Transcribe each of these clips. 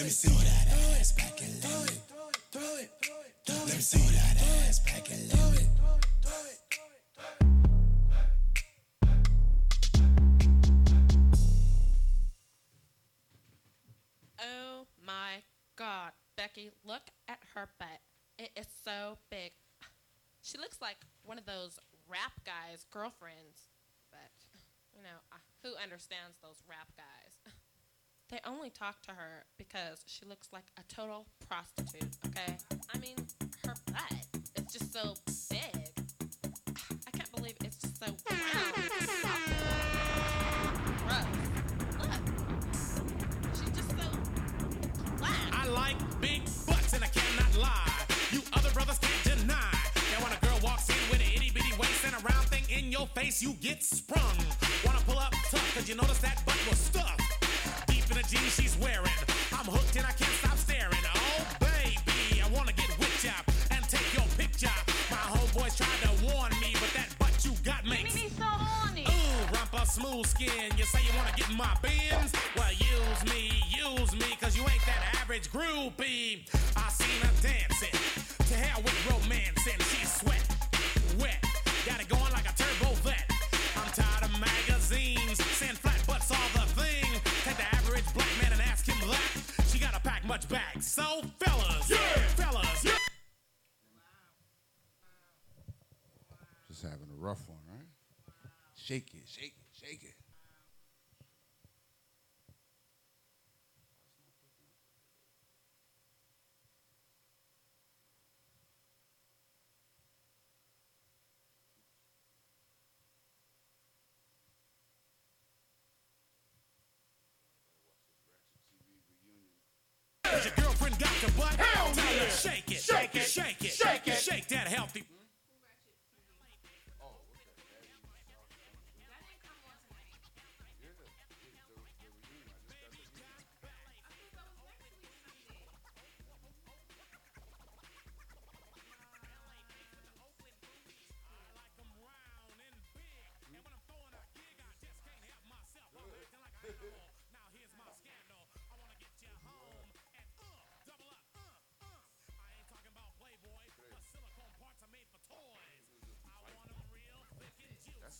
Let me see that ass back and throw it. Throw it. Let me see that ass back and throw it. Oh my god, Becky, look at her butt. It is so big. She looks like one of those rap guys' girlfriends. But, you know, who understands those? They only talk to her because she looks like a total prostitute, okay? I mean, her butt is just so big. I can't believe it's just so round. Gross. Look. She's just so flat. I like big butts and I cannot lie. You other brothers can't deny. That when a girl walks in with an itty bitty waist and a round thing in your face, you get sprung. Wanna pull up tough, cause you notice that butt was stuffed. The jeans she's wearing. I'm hooked and I can't stop staring. Oh, baby, I wanna get with ya and take your picture. My homeboys tried to warn me, but that butt you got makes. Me so horny. Ooh, rumpa smooth skin. You say you wanna get in my bins? Well, use me, use me, cause you ain't that average groupie. I seen her dancing. So, fellas, yeah, fellas, yeah. Just having a rough one, right? Shake it, shake it. Shake it, shake it, shake it, shake it, shake that healthy.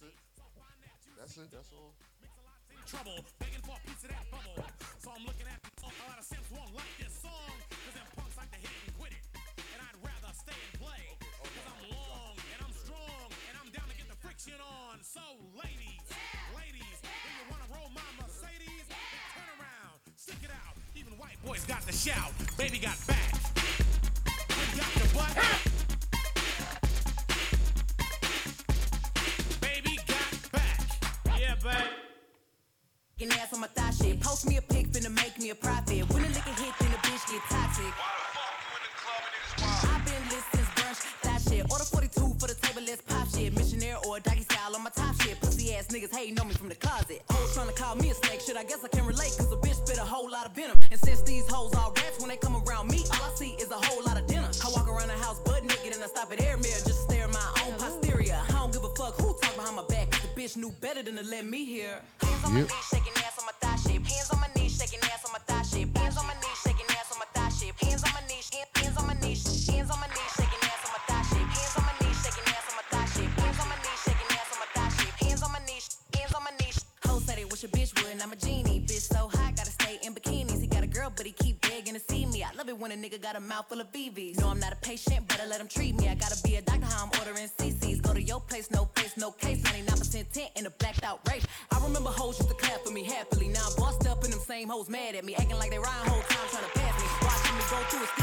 That's it. That's it. That's all. trouble, begging for a piece of that bubble. So I'm looking at a lot of simps won't like this song, cause them punks like to hit it and quit it. And I'd rather stay and play, cause I'm long and I'm strong and I'm down to get the friction on. So ladies, ladies, if you wanna roll my Mercedes, then turn around, stick it out. Even white boys got the shout, baby got back. We got the butt. Post me a pic, finna make me a profit. When a liquor hit, then the bitch get toxic. Why the fuck you in the club and niggas wild? I've been lit since brunch, that shit. Order 42 for the table, let's pop shit. Missionary or doggy style on my top shit. Pussy ass niggas hating on me from the closet. Hoes trying to call me a snake, shit. I guess I can relate, cause a bitch spit a whole lot of venom. And since these hoes all rats, when they come around me, all I see is a whole lot of dinner. I walk around the house butt naked and I stop at air mirror just to stare at my own posterior. I don't give a fuck who talk behind my back, cause the bitch knew better than to let me hear. Hands on my Yep. shaking ass on my thigh shape. Hands on my knees, shaking ass on my thigh shape. Hands on my knees, shaking ass on my thigh shape. Hands on my knees, hands on my knees, hands on my knees, shaking ass on my thigh shape. Hands on my knees, shaking ass on my thigh shape. Hands on my knees, shaking ass on my thigh shape. Hands on my knees, hands on my knees. Hoes say they wish a bitch would, I'm a genie. Bitch so hot, gotta stay in bikinis. He got a girl, but he keep begging to see me. I love it when a nigga got a mouth full of BBs. No, I'm not a patient, but I let him treat me. I gotta be a doctor, how I'm ordering CCs. Go to your place, no face, no case. 99% tent in a blacked out rape. I remember hoes used to clap for me happily. Same hoes mad at me. Acting like they rhyme whole time trying to pass me. Watching me go through it,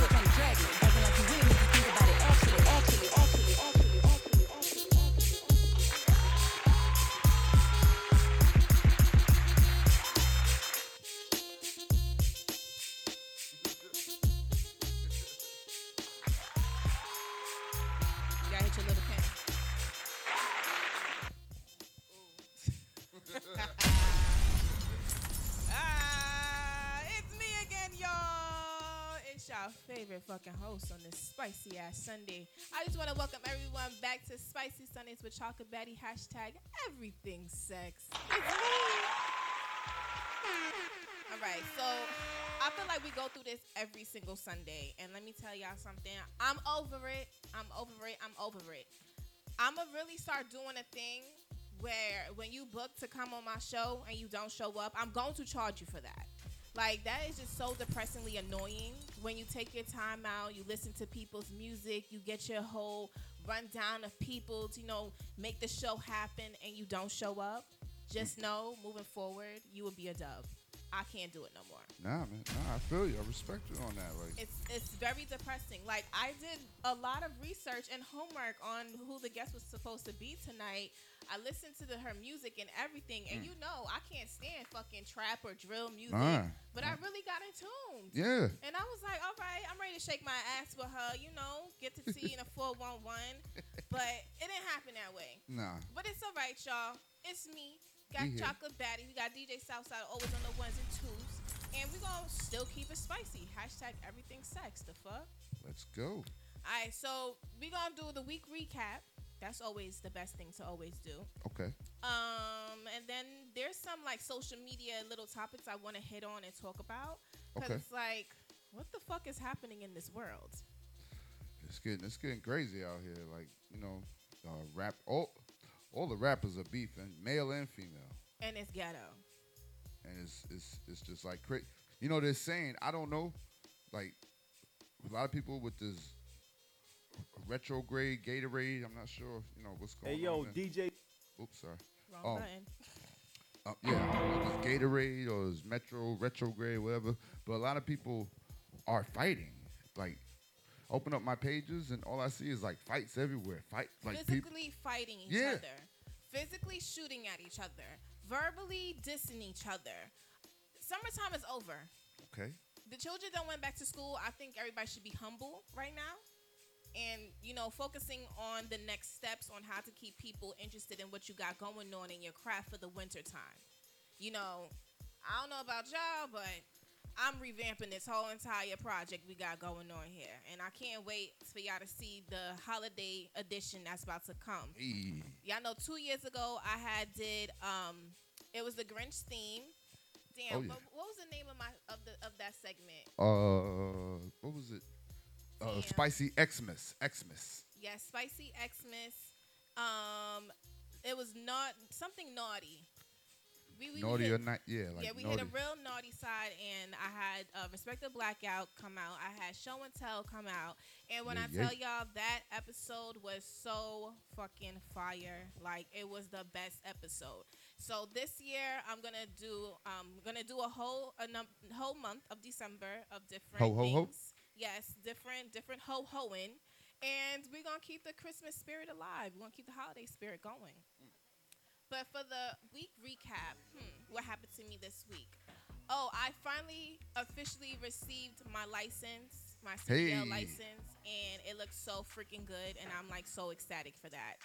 favorite fucking host on this spicy ass Sunday. I just want to welcome everyone back to Spicy Sundays with Chocolate Betty. Hashtag everything sex. All right, so I feel like we go through this every single Sunday, and let me tell y'all something. I'm over it. I'm over it. I'm over it. I'ma really start doing a thing where when you book to come on my show and you don't show up, I'm going to charge you for that. Like that is just so depressingly annoying when you take your time out, you listen to people's music, you get your whole rundown of people to, you know, make the show happen and you don't show up. Just know moving forward, you will be a dub. I can't do it no more. Nah, man. Nah, I feel you. I respect you on that. Like, It's it's very depressing. Like I did a lot of research and homework on who the guest was supposed to be tonight. I listened to the, her music and everything, and mm. you know I can't stand fucking trap or drill music, but I really got in tune. yeah. And I was like, all right, I'm ready to shake my ass with her, you know, get to see in a 411. But it didn't happen that way. Nah. But it's all right, y'all. It's me. Got. Chocolate Batty. We got DJ Southside always on the ones and twos. And we going to still keep it spicy. Hashtag everything sex. The fuck? Let's go. All right, so we going to do the week recap. That's always the best thing to always do. Okay. Um, and then there's some like social media little topics I want to hit on and talk about. Because Okay. it's like, what the fuck is happening in this world? It's getting it's getting crazy out here. Like you know, uh, rap. All all the rappers are beefing, male and female, And it's ghetto. and it's it's it's just like crazy. You know, they're saying I don't know, like a lot of people with this retrograde Gatorade. I'm not sure. You know what's going on. Hey yo, on. DJ. Oops, sorry. Wrong Oh. button. Uh, yeah, I don't know if it's Gatorade or it's Metro, retrograde, whatever. But a lot of people are fighting. Like, open up my pages and all I see is like fights everywhere. Fight like people. physically fighting each Yeah. other, physically shooting at each other, verbally dissing each other. Summertime is over. Okay. The children don't went back to school. I think everybody should be humble right now. And you know, focusing on the next steps on how to keep people interested in what you got going on in your craft for the winter time. You know, I don't know about y'all, but I'm revamping this whole entire project we got going on here, and I can't wait for y'all to see the holiday edition that's about to come. Hey. Y'all know two years ago I had did um it was the Grinch theme. Damn, Oh, yeah. what, what was the name of my of the of that segment? Uh, what was it? Uh, spicy Xmas. Xmas. Yes, spicy Xmas. Um, it was not something naughty. We, we naughty hit, or not? Yeah, like yeah, we naughty. hit a real naughty side, and I had uh, Respect the Blackout come out. I had Show and Tell come out, and when Yeah, I yeah. tell y'all that episode was so fucking fire, like it was the best episode. So this year I'm gonna do um gonna do a whole a num- whole month of December of different Ho, ho, ho? things. Yes, different different ho hoing, and we're gonna keep the Christmas spirit alive. We're gonna keep the holiday spirit going. But for the week recap, hmm, what happened to me this week? Oh, I finally officially received my license, my CDL Hey. license, and it looks so freaking good, and I'm like so ecstatic for that.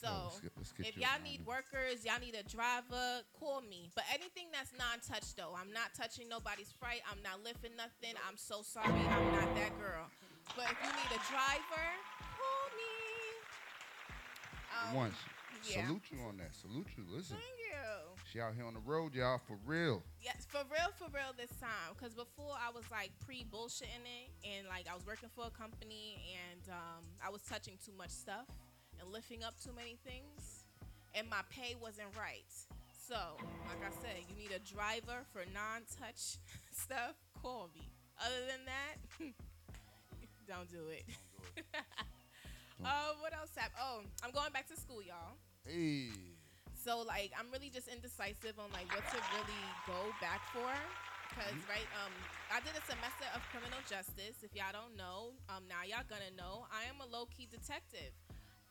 So, Oh, let's get- let's get if y'all need workers, y'all need a driver, call me. But anything that's non-touch though, I'm not touching nobody's fright. I'm not lifting nothing. I'm so sorry. I'm not that girl. But if you need a driver, call me. Um, Once. Yeah. Salute you on that. Salute you. Listen, Thank you. she out here on the road, y'all, for real. Yes, for real, for real this time. Because before I was like pre bullshitting it, and like I was working for a company, and um, I was touching too much stuff and lifting up too many things, and my pay wasn't right. So, like I said, you need a driver for non-touch stuff. Call me. Other than that, don't do it. uh, what else happened? Oh, I'm going back to school, y'all. Hey. So like I'm really just indecisive on like what to really go back for. Cause right, um, I did a semester of criminal justice. If y'all don't know, um, now y'all gonna know. I am a low key detective.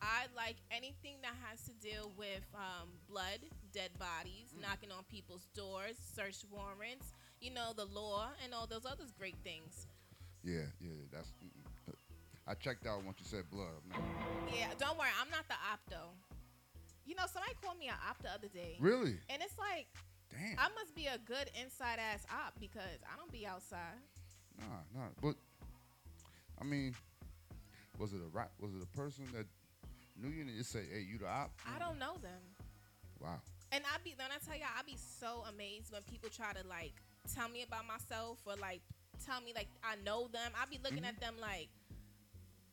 I like anything that has to deal with um, blood, dead bodies, knocking on people's doors, search warrants, you know, the law, and all those other great things. Yeah, yeah, that's. mm-mm. I checked out once you said blood. Not- Yeah, don't worry, I'm not the op though. You know, somebody called me an op the other day, Really? and it's like Damn. I must be a good inside ass op because I don't be outside. Nah, nah. But I mean, was it a right? Was it a person that knew you and just say, "Hey, you the op"? I don't know them. Wow. And I be when I tell y'all, I be so amazed when people try to like tell me about myself or like tell me like I know them, I be looking Mm-hmm. at them like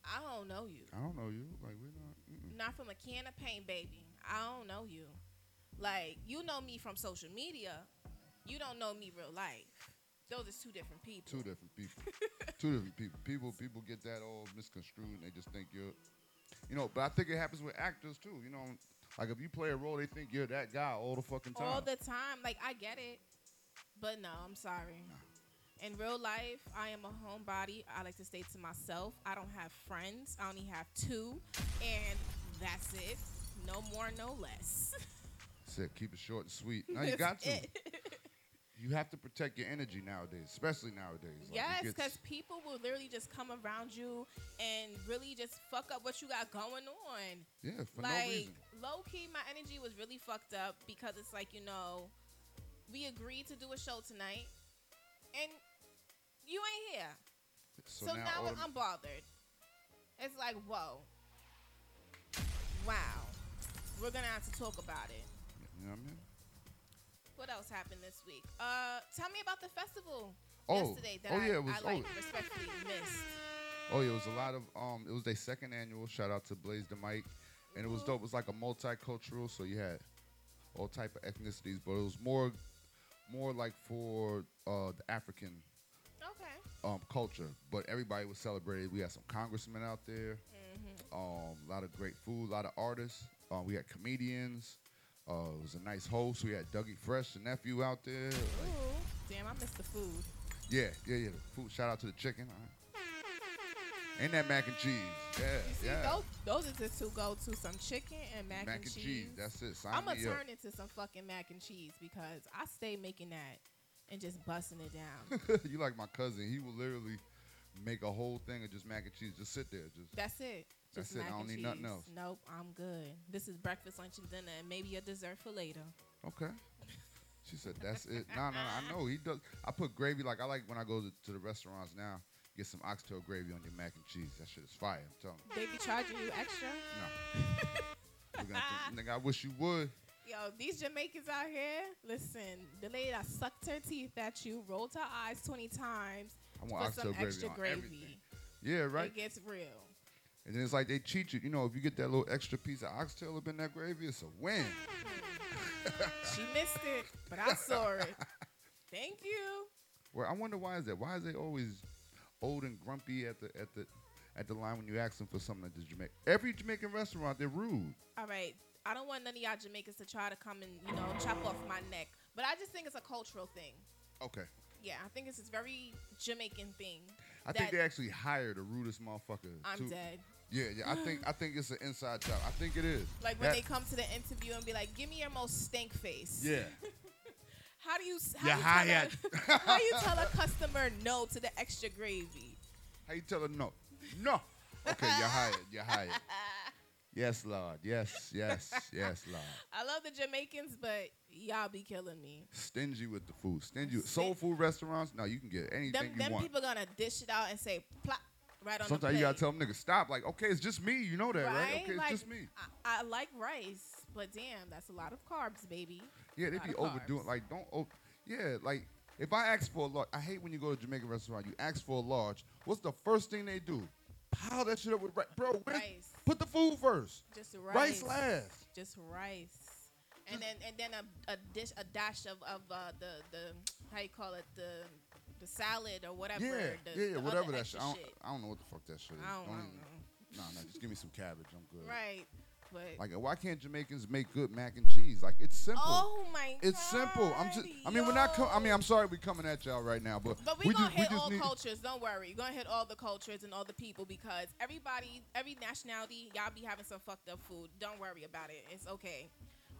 I don't know you. I don't know you. Like we're not. Mm-mm. Not from a can of paint, baby. I don't know you. Like you know me from social media. You don't know me real life. Those are two different people. Two different people. Two different people. People people get that all misconstrued and they just think you're you know, but I think it happens with actors too, you know. Like if you play a role, they think you're that guy all the fucking time. all the time. Like I get it, but no, I'm sorry. In real life, I am a homebody. I like to stay to myself. I don't have friends. I only have two, and that's it. No more, no less. Said keep it short and sweet. Now you got to. You have to protect your energy nowadays, especially nowadays. Like, yes, because people will literally just come around you and really just fuck up what you got going on. yeah, for no like reason. low key, my energy was really fucked up because it's like you know, we agreed to do a show tonight, and you ain't here. So, So, now, now, I'm bothered. It's like, whoa, wow, we're gonna have to talk about it. you know what I mean? What else happened this week? Uh, tell me about the festival Oh, yesterday that oh I, yeah, it was. I like oh, respectfully missed. Oh yeah, it was a lot of um. It was their second annual. Shout out to Blaze the Mic, and it was dope. It was like a multicultural, so you had all type of ethnicities, but it was more, more like for uh the African Okay. um culture. But everybody was celebrated. We had some congressmen out there. Mm-hmm. Um, a lot of great food, a lot of artists. Um, we had comedians. Uh, it was a nice host. We had Dougie Fresh, the nephew, out there. Like, Ooh, damn, I missed the food. yeah, yeah, yeah. The food. Shout out to the chicken. All right. And that mac and cheese. Yeah, You see, yeah. those, those are the two go to some chicken and mac, mac and cheese. That's it. Sign I'm gonna me up. turn into some fucking mac and cheese because I stay making that and just busting it down. you like my cousin. He will literally make a whole thing of just mac and cheese. Just sit there. Just That's it. That's Just it. I don't and need nothing else. Nope, I'm good. This is breakfast, lunch, and dinner, and maybe a dessert for later. okay. She said, "That's it." No, no, no. I know he does. I put gravy like I like when I go to, to the restaurants now. Get some oxtail gravy on your mac and cheese. That shit is fire. I'm telling you. They be charging you extra. No. We're gonna think, nigga, I wish you would. Yo, these Jamaicans out here, listen, the lady that sucked her teeth at you, rolled her eyes 20 times I want for some oxtail gravy extra on gravy. everything. Yeah, right. It gets real. And then it's like they cheat you. You know, if you get that little extra piece of oxtail up in that gravy, it's a win. She missed it, but I saw it. Thank you. Well, I wonder why is that? Why is they always old and grumpy at the at the at the line when you ask them for something at the Jamaican? Every Jamaican restaurant, they're rude. All right. I don't want none of y'all Jamaicans to try to come and, you know, chop off my neck. But I just think it's a cultural thing. Okay. Yeah, I think it's this very Jamaican thing. I think they actually hire the rudest motherfucker. I'm dead. Yeah, yeah. I think I think it's an inside job. I think it is. Like when That- they come to the interview and be like, "Give me your most stink face." Yeah. How do you? How Yeah, you hired. Tell a, how you tell a customer no to the extra gravy? How you tell her no? No. Okay, you're hired. You're hired. Yes, Lord. Yes, yes, yes, Lord. I love the Jamaicans, but y'all be killing me. Stingy with the food. Stingy. Soul food restaurants. No, you can get anything Them, you them want. people gonna dish it out and say plop right on Sometimes the plate. Sometimes you gotta tell them niggas stop. Like, okay, it's just me. You know that, right? Okay, it's just me. I, I like rice, but damn, that's a lot of carbs, baby. Yeah, they be overdoing. carbs. Like, don't. Oh, yeah, like if I ask for a large, I hate when you go to a Jamaican restaurant. You ask for a large. What's the first thing they do? Pile that shit up with rice, bro. Rice. Put the food first. Just Rice rice. last. Just rice. And then and then a, a dish a dash of, of uh, the the how you call it the the salad or whatever. Yeah, the, yeah, yeah, the whatever that shit. I don't, I don't know what the fuck that shit is. I don't, I don't even, know. Nah, nah, just give me some cabbage. I'm good. Right. But Like, why can't Jamaicans make good mac and cheese? Like, it's simple. oh my god. It's simple. I'm just. I mean, we're not. Co- I mean. I'm sorry we're coming at y'all right now, but But we, we gonna just we hit just all cultures. Don't worry. We're gonna hit all the cultures and all the people because everybody, every nationality, y'all be having some fucked up food. Don't worry about it. It's okay.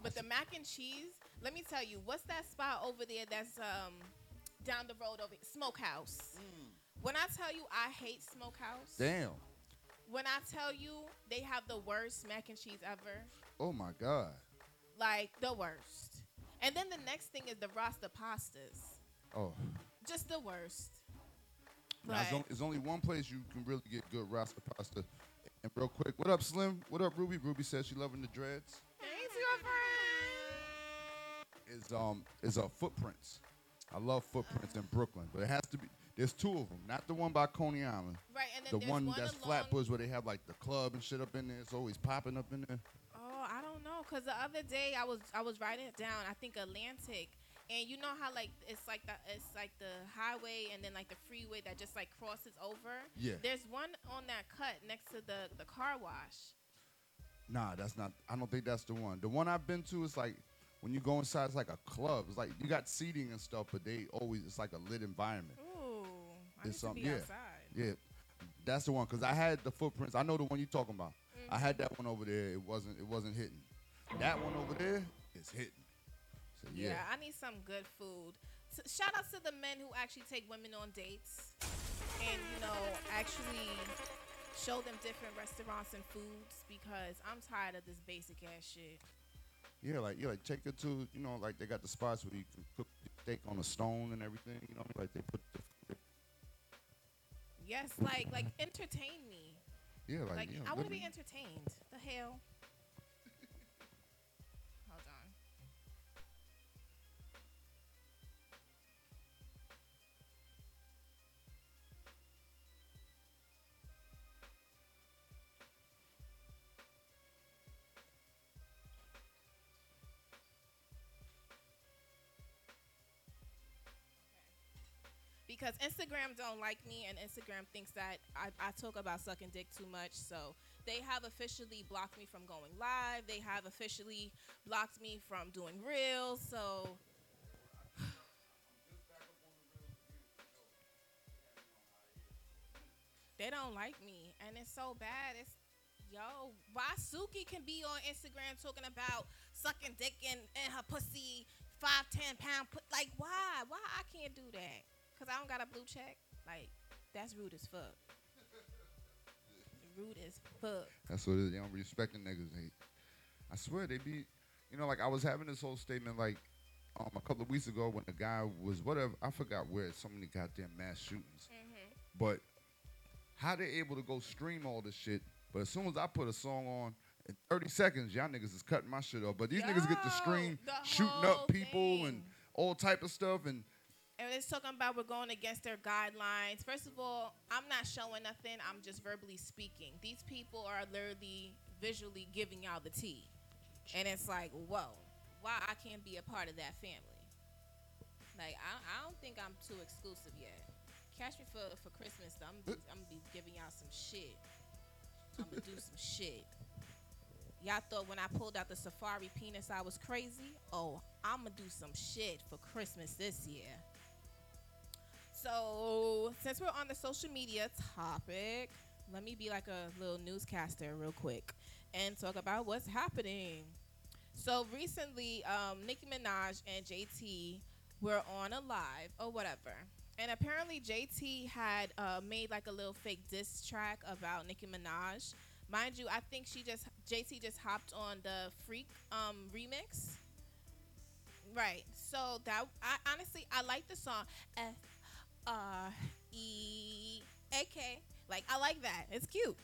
But the mac and cheese, let me tell you, what's that spot over there that's um down the road over Smokehouse? When I tell you I hate Smokehouse, Damn. When I tell you they have the worst mac and cheese ever, Oh my god. like the worst. And then the next thing is the Rasta pastas, Oh. just the worst. Now, there's, But- only, there's only one place you can really get good rasta pasta. And real quick, what up, Slim? What up, Ruby? Ruby says she loving the dreads. Thanks, your friend. Is um is uh footprints. I love Footprints in Brooklyn, but it has to be. There's two of them, not the one by Coney Island. Right, and then The there's one, one that's Flatbush where they have like the club and shit up in there. It's always popping up in there. Oh, I don't know, cause the other day I was I was writing it down. I think Atlantic, and you know how like it's like the it's like the highway and then like the freeway that just like crosses over. Yeah. There's one on that cut next to the the car wash. Nah, that's not. I don't think that's the one. The one I've been to is like when you go inside, it's like a club. It's like you got seating and stuff, but they always it's like a lit environment. Ooh, I to be yeah. outside. Yeah, that's the one. Cause I had the footprints. I know the one you're talking about. I Mm-hmm. had that one over there. It wasn't. It wasn't hitting. That one over there is hitting. So Yeah. yeah. I need some good food. S shout out to the men who actually take women on dates, and you know actually show them different restaurants and foods because I'm tired of this basic ass shit. Yeah, like yeah, like take it to you know like they got the spots where you can cook steak on a stone and everything. You know, like they put Yes, like like entertain me. yeah like, Like yeah, I want to be entertained. The hell. Because Instagram don't like me and Instagram thinks that I, I talk about sucking dick too much. So they have officially blocked me from going live. They have officially blocked me from doing reels. So they don't like me and it's so bad. It's yo, why Suki can be on Instagram talking about sucking dick in, in her pussy, five, ten pound like why? Why I can't do that? Cause I don't got a blue check. Like, that's rude as fuck. rude as fuck. That's what it is. They don't respect the niggas. They, I swear they be, you know, like I was having this whole statement like um, a couple of weeks ago when the guy was whatever. I forgot where. So many goddamn mass shootings. But how they able to go stream all this shit? But as soon as I put a song on, in 30 seconds, y'all niggas is cutting my shit off. But these niggas get to Yo, stream shooting up people and all type of stuff and And it's talking about we're going against their guidelines. First of all, I'm not showing nothing. I'm just verbally speaking. These people are literally visually giving y'all the tea. And it's like, whoa, why I can't be a part of that family? Like, I, I don't think I'm too exclusive yet. Catch me for, for Christmas, though. I'm be, I'm gonna be giving y'all some shit. I'm gonna do some shit. Y'all thought when I pulled out the safari penis I was crazy? Oh, I'm gonna do some shit for Christmas this year. So, since we're on the social media topic, let me be like a little newscaster real quick and talk about what's happening. So, recently, um, Nicki Minaj and JT were on a live or whatever. And apparently, JT had uh, made like a little fake diss track about Nicki Minaj. Mind you, I think she just, JT just hopped on the Freak um, remix. Right. So that I honestly I like the song F R E A K. Like I like that. It's cute.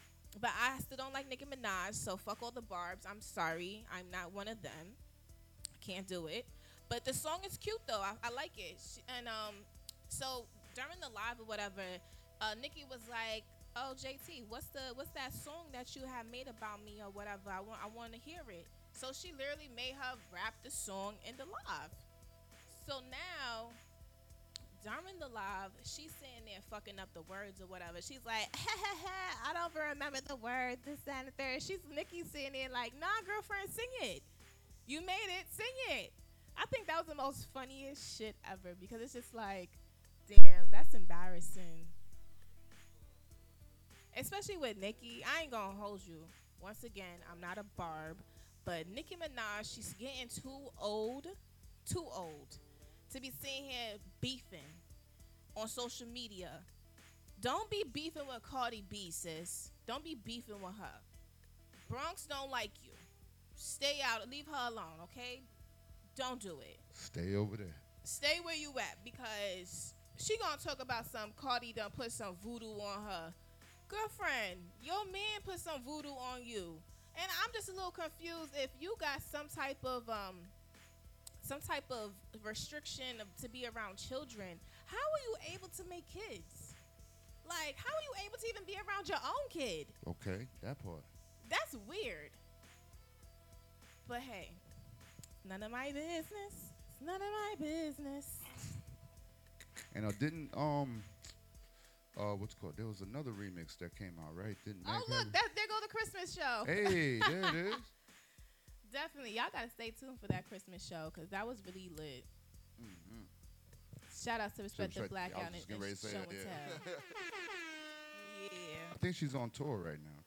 But I still don't like Nicki Minaj, so fuck all the barbs. I'm sorry. I'm not one of them. Can't do it. But the song is cute though. I, I like it. She, and um so during the live or whatever, uh Nicki was like, "Oh, JT, what's the what's that song that you have made about me or whatever? I want I want to hear it." So she literally made her rap the song in the live. So now, during the live, she's sitting there fucking up the words or whatever. She's like, I don't remember the words, this, that, and the third. She's Nicki sitting there like, nah, girlfriend, sing it. You made it, sing it. I think that was the most funniest shit ever because it's just like, damn, that's embarrassing. Especially with Nicki. I ain't gonna hold you. Once again, I'm not a barb. But Nicki Minaj, she's getting too old, too old to be sitting here beefing on social media. Don't be beefing with Cardi B, sis. Don't be beefing with her. Bronx don't like you. Stay out. Leave her alone, okay? Don't do it. stay over there. Stay where you at because she gonna talk about some Cardi done put some voodoo on her. Girlfriend, your man put some voodoo on you. And I'm just a little confused if you got some type of um some type of restriction of, to be around children, how are you able to make kids? Like, how are you able to even be around your own kid? Okay, that part. That's weird. But hey, none of my business. It's none of my business. And uh, didn't um, uh, what's it called? There was another remix that came out, right? Didn't Oh look, that there go the Christmas show. Hey, there it is. Definitely, y'all gotta stay tuned for that Christmas show because that was really lit. Shout out to Respect the Black out and, ready and to show that, and yeah. tell. yeah. I think she's on tour right now.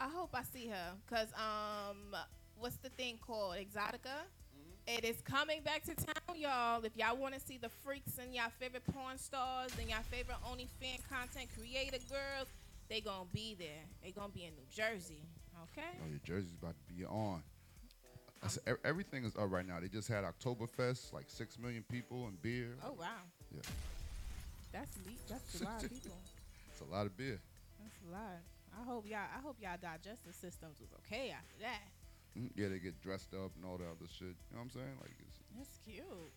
I I hope I see her because um, what's the thing called Exxxotica? Mm-hmm. It is coming back to town, y'all. If y'all want to see the freaks and y'all favorite porn stars and y'all favorite OnlyFans content creator girls, they gonna be there. They gonna be in New Jersey. Okay. Oh, your jersey's about to be on. I said, e- everything is up right now. They just had Oktoberfest, like six million people and beer. Oh wow, Yeah, that's le- that's a lot of people. it's a lot of beer. That's a lot. I hope y'all. I hope y'all digestive systems was okay after that. Mm, Yeah, they get dressed up and all the other shit. You know what I'm saying? Like it's That's cute.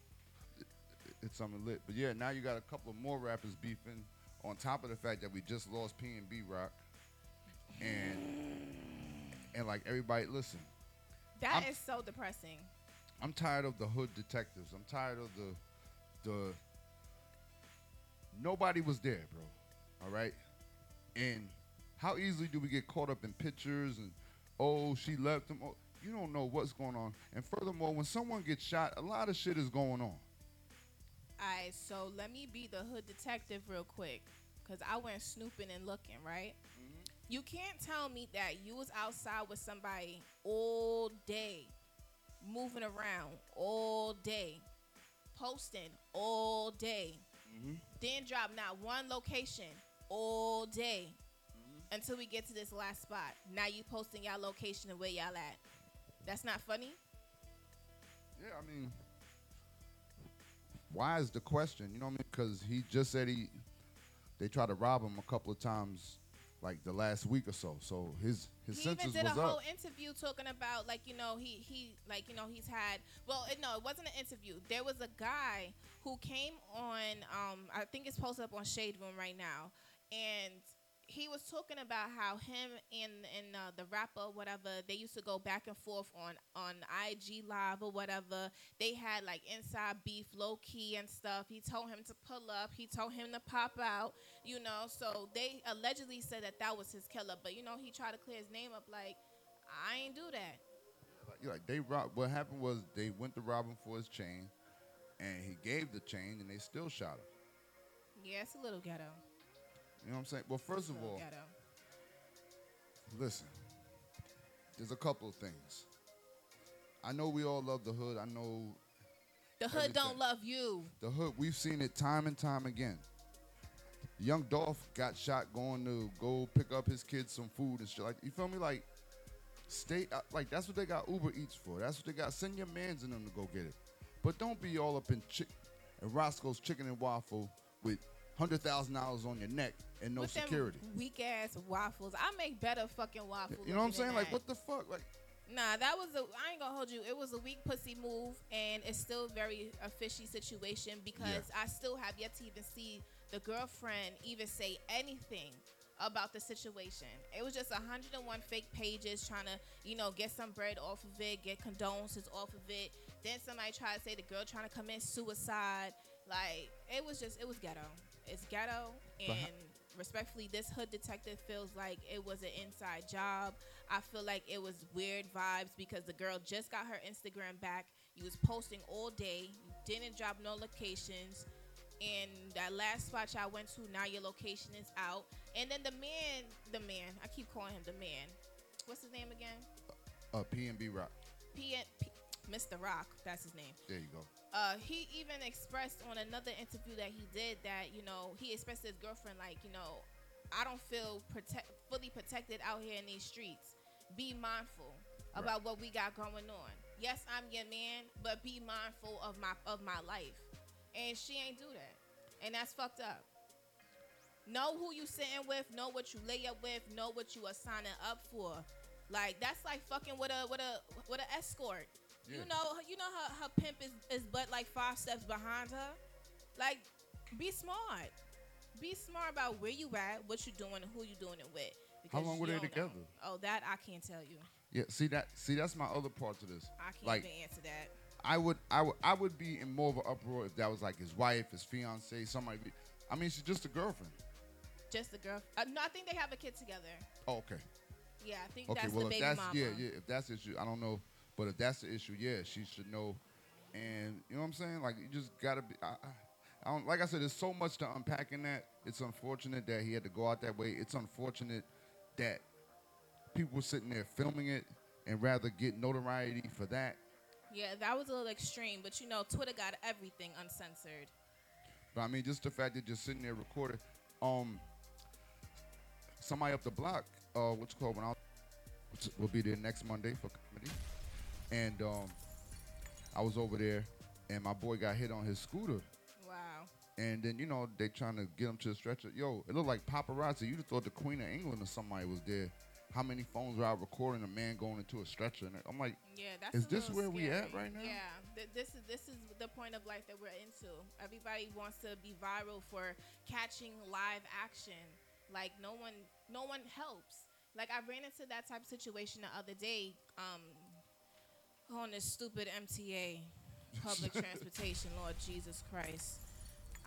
it's something lit. But yeah, now you got a couple of more rappers beefing. On top of the fact that we just lost PnB Rock, and and like everybody, listen, That I'm- is so depressing. I'm tired of the hood detectives. I'm tired of the the nobody was there, bro. All right? And how easily do we get caught up in pictures and oh, she left him. Oh, you don't know what's going on. And furthermore, when someone gets shot, a lot of shit is going on. Alright, so let me be the hood detective real quick, cause I went snooping and looking, right? You can't tell me that you was outside with somebody all day, moving around all day, posting all day, mm-hmm. then drop not one location all day mm-hmm. until we get to this last spot. Now you posting y'all location and where y'all at. That's not funny. Yeah, I mean, why is the question? You know what I mean? Because he just said he, they tried to rob him a couple of times, like the last week or so. So his his he even did a whole up. interview talking about like you know he he like you know he's had well it, no it wasn't an interview there was a guy who came on um i think it's posted up on shade room right now and he was talking about how him and and uh, the rapper whatever they used to go back and forth on on IG live or whatever. They had like inside beef low key and stuff. He told him to pull up. He told him to pop out you know. So they allegedly said that that was his killer. But you know he tried to clear his name up like I ain't do that. Like, like they rob. What happened was they went to rob him for his chain, and he gave the chain, and they still shot him. yeah it's a little ghetto You know what I'm saying? Well, first of all, listen. There's a couple of things. I know we all love the hood. I know the hood don't love you the hood. We've seen it time and time again. Young Dolph got shot going to go pick up his kids some food and shit. Like you feel me? Like stay uh, like that's what they got Uber Eats for. That's what they got. Send your mans in them to go get it. But don't be all up in chick and Roscoe's Chicken and Waffle with hundred thousand dollars on your neck and no With security. weak ass waffles I make better fucking waffles You know what I'm saying? Like what the fuck? Like Nah, that was a. I ain't gonna hold you. It was a weak pussy move, and it's still very a fishy situation because Yeah. I still have yet to even see the girlfriend even say anything about the situation. It was just 101 fake pages trying to, you know, get some bread off of it, get condolences off of it. Then somebody tried to say the girl trying to commit suicide. Like it was just, it was ghetto. It's ghetto, But ho- and respectfully, this hood detective feels like it was an inside job. I feel like it was weird vibes because the girl just got her Instagram back. You was posting all day. You didn't drop no locations. And that last spot y'all went to, now your location is out. And then the man, the man, I keep calling him the man. What's his name again? uh, PnB Rock. P- P- Mr. Rock, that's his name. There you go. uh, he even expressed on another interview that he did that you know he expressed to his girlfriend like you know I don't feel protect fully protected out here in these streets. Be mindful about what we got going on. Yes, I'm your man, but be mindful of my of my life. And she ain't do that, and that's fucked up. Know who you sitting with. Know what you lay up with. Know what you are signing up for. Like that's like fucking with a with a with an escort. Yeah. You know, you know her, her pimp is, is but like five steps behind her. Like, be smart. Be smart about where you at, what you doing, and who you doing it with. How long were they don't know. together? Oh, that I can't tell you. Yeah, see that. See that's my other part to this. I can't Like- even answer that. I would, I would, I would be in more of an uproar if that was like his wife, his fiance, somebody. Be, I mean, she's just a girlfriend. Just a girl. Uh, no, I think they have a kid together. Oh, okay. Yeah, I think Okay. that's well, the baby that's mama. yeah, yeah, if that's the issue, I don't know, but if that's the issue, yeah, she should know. And you know what I'm saying? Like you just gotta be. I, I, I don't, like I said, there's so much to unpack in that. It's unfortunate that he had to go out that way. It's unfortunate that people were sitting there filming it and rather get notoriety for that. Yeah, that was a little extreme, but you know, Twitter got everything uncensored. But I mean, just the fact that you're sitting there recording. Um, somebody up the block, uh, what's called when I will be there next Monday for comedy, and um, I was over there, and my boy got hit on his scooter, Wow. and then you know they trying to get him to the stretcher. Yo, it looked like paparazzi. You'd have thought the Queen of England or somebody was there. How many phones were out recording a man going into a stretcher? And I'm like, Yeah, that's. Is this where we at right now? Yeah, th- this is this is the point of life that we're into. Everybody wants to be viral for catching live action. Like no one, no one helps. Like I ran into that type of situation the other day. Um, on this stupid MTA, public transportation. Lord Jesus Christ.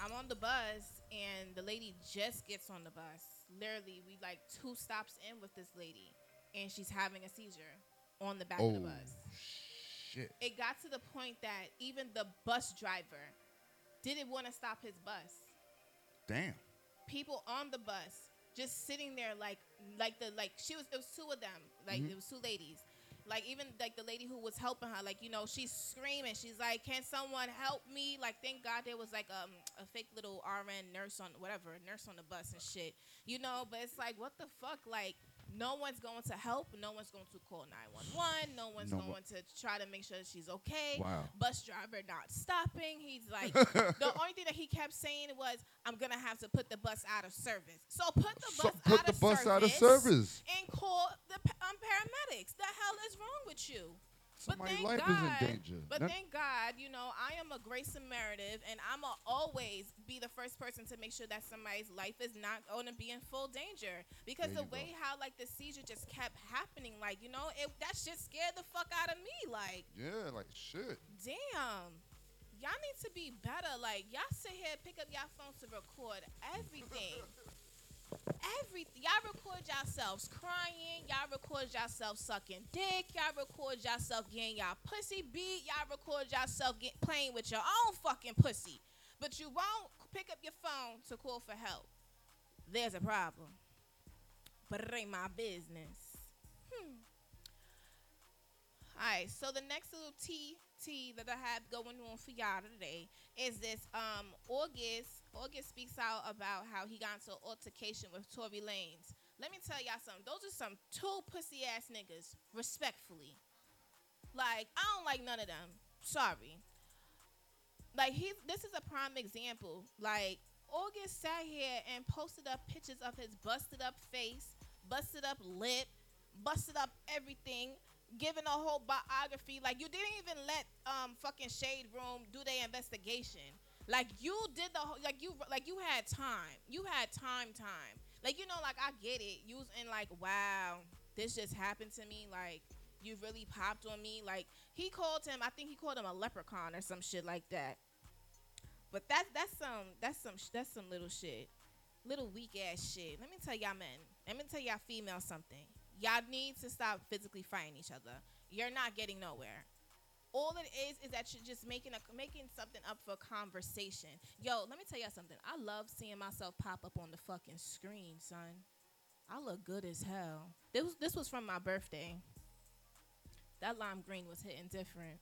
I'm on the bus and the lady just gets on the bus. Literally, we like two stops in with this lady, and she's having a seizure on the back of the oh bus. shit. It got to the point that even the bus driver didn't want to stop his bus. Damn. People on the bus just sitting there like like the like she was it was two of them like Mhm. it was two ladies like even like the lady who was helping her like you know she's screaming. She's like can someone help me? Like thank god there was like um, a fake little rn nurse on whatever nurse on the bus and shit you know? But it's like what the fuck? Like no one's going to help no one's going to call 911 no one's No one- going to try to make sure that she's okay Wow. bus driver not stopping he's like the only thing that he kept saying was i'm gonna have to put the bus out of service so put the So bus put out the of bus service out of service. and call the um, paramedics. The hell is wrong with you? But thank life God, is in danger. But thank God, you know, I am a great Samaritan, and I'ma always be the first person to make sure that somebody's life is not going to be in full danger. Because There the go. way how like the seizure just kept happening, like you know, it, that shit scared the fuck out of me. Like, yeah, like shit. damn. Y'all need to be better. Like, y'all sit here, pick up y'all phones to record everything. Everything. Y'all record yourselves crying. Y'all record yourselves sucking dick. Y'all record yourself getting y'all pussy beat. Y'all record yourself get, playing with your own fucking pussy. But you won't pick up your phone to call for help. There's a problem. But it ain't my business. Hmm. All right, so the next little T T that I have going on for y'all today is this um August. August speaks out about how he got into an altercation with Tory Lanez. Let me tell y'all something. Those are some two pussy ass niggas, respectfully. Like, I don't like none of them. Sorry. Like he this is a prime example. Like August sat here and posted up pictures of his busted up face, busted up lip, busted up everything, giving a whole biography. Like you didn't even let um fucking Shade Room do their investigation. Like you did the whole, like you like you had time. You had time time. Like you know like I get it. You was in like wow, this just happened to me like you really popped on me. Like he called him, I think he called him a leprechaun or some shit like that. But that's that's some that's some that's some little shit, little weak ass shit. Let me tell y'all men. Let me tell y'all females something. Y'all need to stop physically fighting each other. You're not getting nowhere. All it is is that you're just making a making something up for conversation. Yo, let me tell y'all something. I love seeing myself pop up on the fucking screen, son. I look good as hell. This was this was from my birthday. That lime green was hitting different.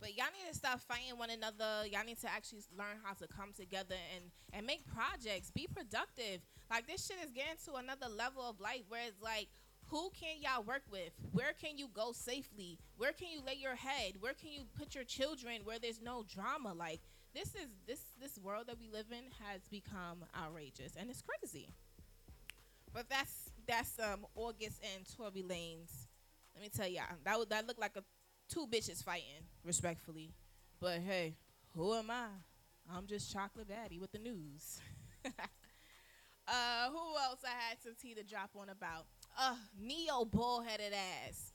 But y'all need to stop fighting one another. Y'all need to actually learn how to come together and and make projects. Be productive. Like this shit is getting to another level of life where it's like, who can y'all work with? Where can you go safely? Where can you lay your head? Where can you put your children where there's no drama? Like this is this this world that we live in has become outrageous and it's crazy. But that's that's um August and Tory Lanez. Let me tell y'all that would- that looked like a two bitches fighting, respectfully. But hey, who am I? I'm just chocolate daddy with the news. uh, who else I had some tea to drop on about? Uh, Ne-Yo bullheaded ass.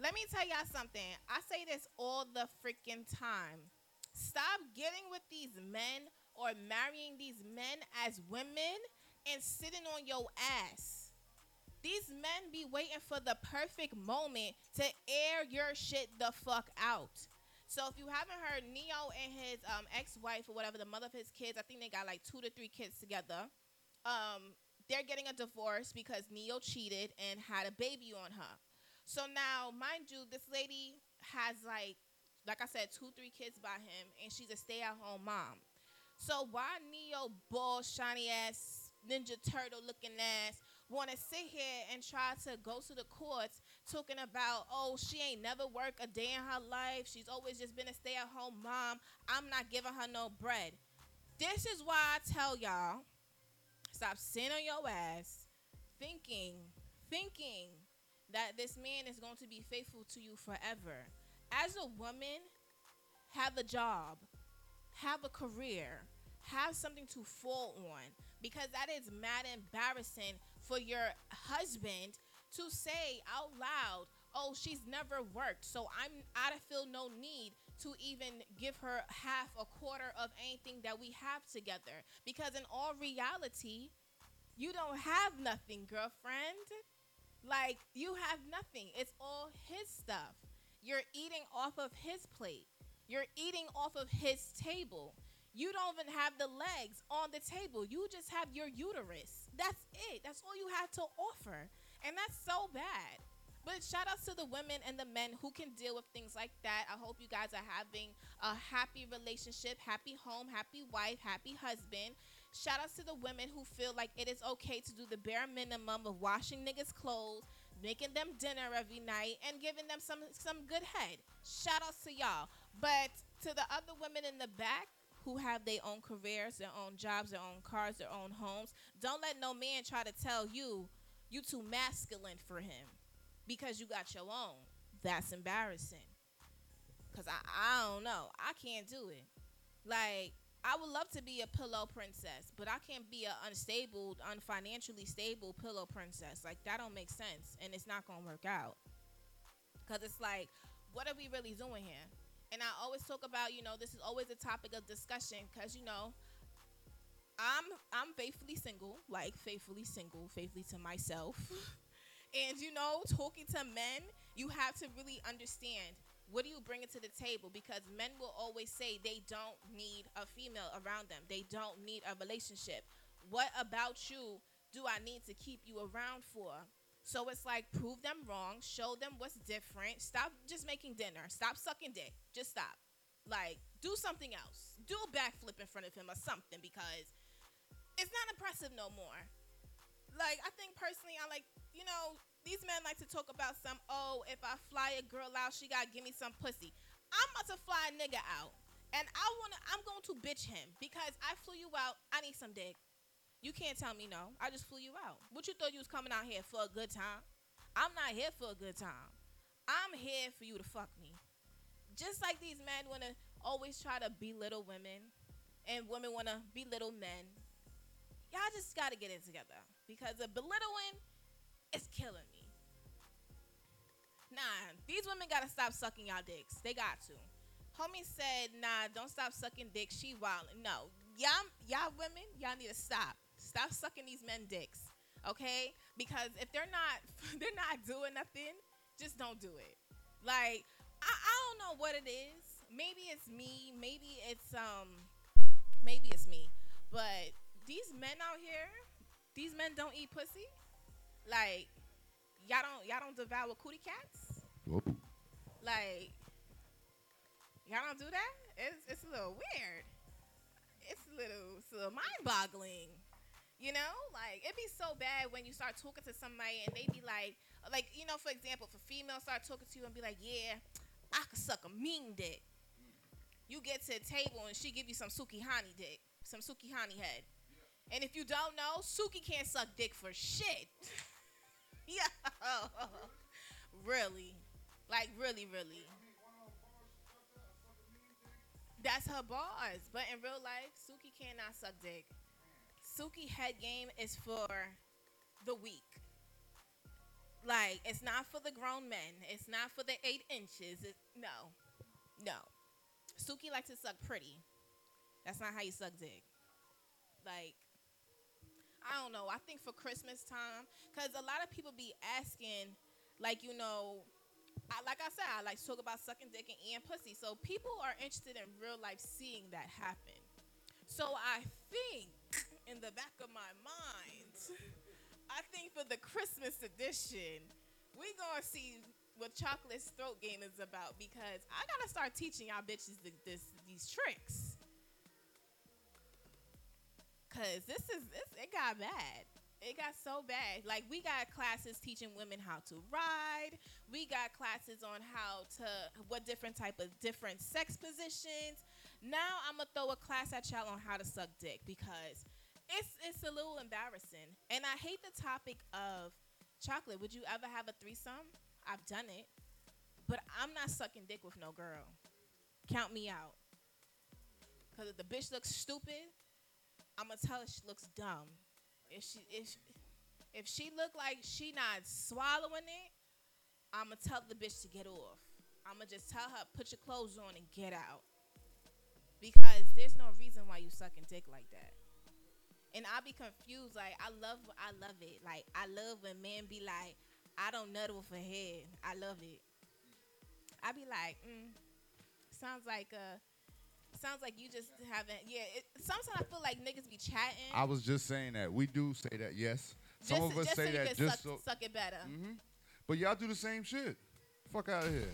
Let me tell y'all something. I say this all the freaking time. Stop getting with these men or marrying these men as women and sitting on your ass. These men be waiting for the perfect moment to air your shit the fuck out. So if you haven't heard, Ne-Yo and his um, ex-wife or whatever, the mother of his kids, I think they got like two to three kids together. Um, they're getting a divorce because Ne-Yo cheated and had a baby on her. So now, mind you, this lady has like, like I said, two, three kids by him, and she's a stay-at-home mom. So why Ne-Yo ball shiny ass Ninja Turtle looking ass want to sit here and try to go to the courts talking about oh she ain't never worked a day in her life she's always just been a stay-at-home mom I'm not giving her no bread. This is why I tell y'all stop sitting on your ass thinking thinking that this man is going to be faithful to you forever. As a woman, have a job have a career, have something to fall on, because that is mad embarrassing for your husband to say out loud, "Oh, she's never worked, so I'm I feel no need to even give her half a quarter of anything that we have together." Because in all reality, you don't have nothing, girlfriend. Like you have nothing. It's all his stuff. You're eating off of his plate. You're eating off of his table. You don't even have the legs on the table. You just have your uterus. That's it. That's all you have to offer. And that's so bad. But shout outs to the women and the men who can deal with things like that. I hope you guys are having a happy relationship, happy home, happy wife, happy husband. Shout outs to the women who feel like it is okay to do the bare minimum of washing niggas' clothes, making them dinner every night, and giving them some some good head. Shout outs to y'all. But to the other women in the back who have their own careers, their own jobs, their own cars, their own homes, don't let no man try to tell you you too masculine for him because you got your own. That's embarrassing. Cause I, I don't know. I can't do it. Like I would love to be a pillow princess, but I can't be an unstable, unfinancially stable pillow princess. Like that don't make sense, and it's not gonna work out. Cause it's like, what are we really doing here? And I always talk about, you know, this is always a topic of discussion, cause you know, I'm I'm faithfully single, like faithfully single, faithfully to myself. and you know, talking to men, you have to really understand what do you bring it to the table because men will always say they don't need a female around them. They don't need a relationship. What about you do I need to keep you around for? So it's like prove them wrong, show them what's different. Stop just making dinner. Stop sucking dick. Just stop. Like do something else. Do a backflip in front of him or something because it's not impressive no more. Like I think personally I like, you know, these men like to talk about some, oh, if I fly a girl out, she gotta give me some pussy. I'm about to fly a nigga out. And I wanna I'm going to bitch him because I flew you out, I need some dick. You can't tell me no. I just flew you out. What you thought you was coming out here for a good time? I'm not here for a good time. I'm here for you to fuck me. Just like these men wanna always try to belittle women and women wanna belittle men. Y'all just gotta get it together. Because the belittling is killing me. Nah, these women gotta stop sucking y'all dicks. They got to. Homie said, nah, don't stop sucking dick. She wildin'. No. Y'all, y'all women, y'all need to stop. Stop sucking these men dicks. Okay? Because if they're not they're not doing nothing, just don't do it. Like, I, I don't know what it is. Maybe it's me. Maybe it's um maybe it's me. But these men out here, these men don't eat pussy. Like, y'all don't y'all don't devour cootie cats. Whoop. Like, y'all don't do that. It's it's a little weird. It's a little it's a little mind boggling. You know, like it'd be so bad when you start talking to somebody and they be like, like you know, for example, if a female start talking to you and be like, yeah, I could suck a mean dick. You get to the table and she give you some Sukihana dick, some Sukihana head. And if you don't know, Suki can't suck dick for shit. Yo, really, like really, really. That's her bars, but in real life, Suki cannot suck dick. Suki head game is for the weak. Like it's not for the grown men. It's not for the eight inches. It, no, no. Suki likes to suck pretty. That's not how you suck dick. Like I don't know. I think for Christmas time, because a lot of people be asking, like, you know, I, like I said, I like to talk about sucking dick and eating pussy. So people are interested in real life seeing that happen. So I think in the back of my mind, I think for the Christmas edition, we gonna see what Chocolate's throat game is about because I gotta start teaching y'all bitches th- this these tricks. Cause this is this it got bad. It got so bad. Like we got classes teaching women how to ride. We got classes on how to what different type of different sex positions. Now I'm gonna throw a class at y'all on how to suck dick because it's it's a little embarrassing. And I hate the topic of chocolate. Would you ever have a threesome? I've done it. But I'm not sucking dick with no girl. Count me out. Cause if the bitch looks stupid, I'm gonna tell her she looks dumb. If she if if she look like she not swallowing it, I'm gonna tell the bitch to get off. I'm gonna just tell her put your clothes on and get out. Because there's no reason why you sucking dick like that. And I be confused. Like I love I love it. Like I love when men be like, I don't nut with a head. I love it. I be like, mm, sounds like uh sounds like you just haven't yeah, it, sometimes I feel like niggas be chatting. I was just saying that. We do say that, yes. Some just, of us just say so you that can just suck, so. suck it better. hmm But y'all do the same shit. Fuck out of here.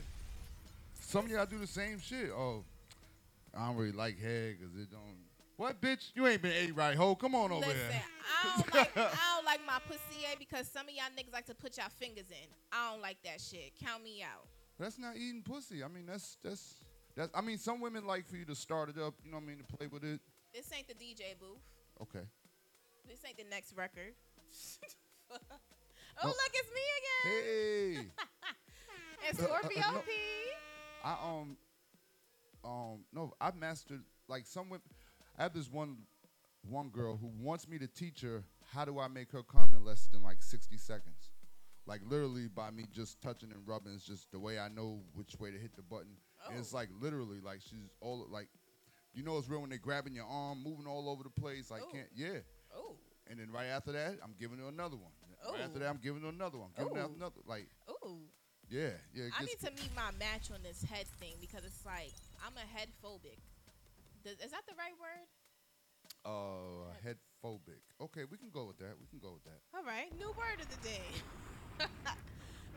Some of y'all do the same shit. Oh, I don't really like head because it don't. What, bitch? You ain't been ate right, ho. Come on over Listen, here. I don't like I don't like my pussy eh, because some of y'all niggas like to put y'all fingers in. I don't like that shit. Count me out. That's not eating pussy. I mean, that's that's that's. I mean, some women like for you to start it up. You know what I mean? To play with it. This ain't the DJ booth. Okay. This ain't the next record. oh, look, it's me again. Hey. It's Uh, uh, uh, Scorpio no. P. I um um no, I've mastered like some women. I have this one one girl who wants me to teach her how do I make her come in less than like sixty seconds. Like literally by me just touching and rubbing, it's just the way I know which way to hit the button. And it's Oh. like literally like she's all like, you know it's real when they're grabbing your arm, moving all over the place. Like Oh. can't yeah. Oh, And then right after that, I'm giving her another one. Right after that, I'm giving her another one. Giving her another like ooh. yeah yeah. I need to meet my match on this head thing because it's like I'm a head phobic. Does, is that the right word? Uh, head phobic. Okay, we can go with that. We can go with that. All right, new word of the day.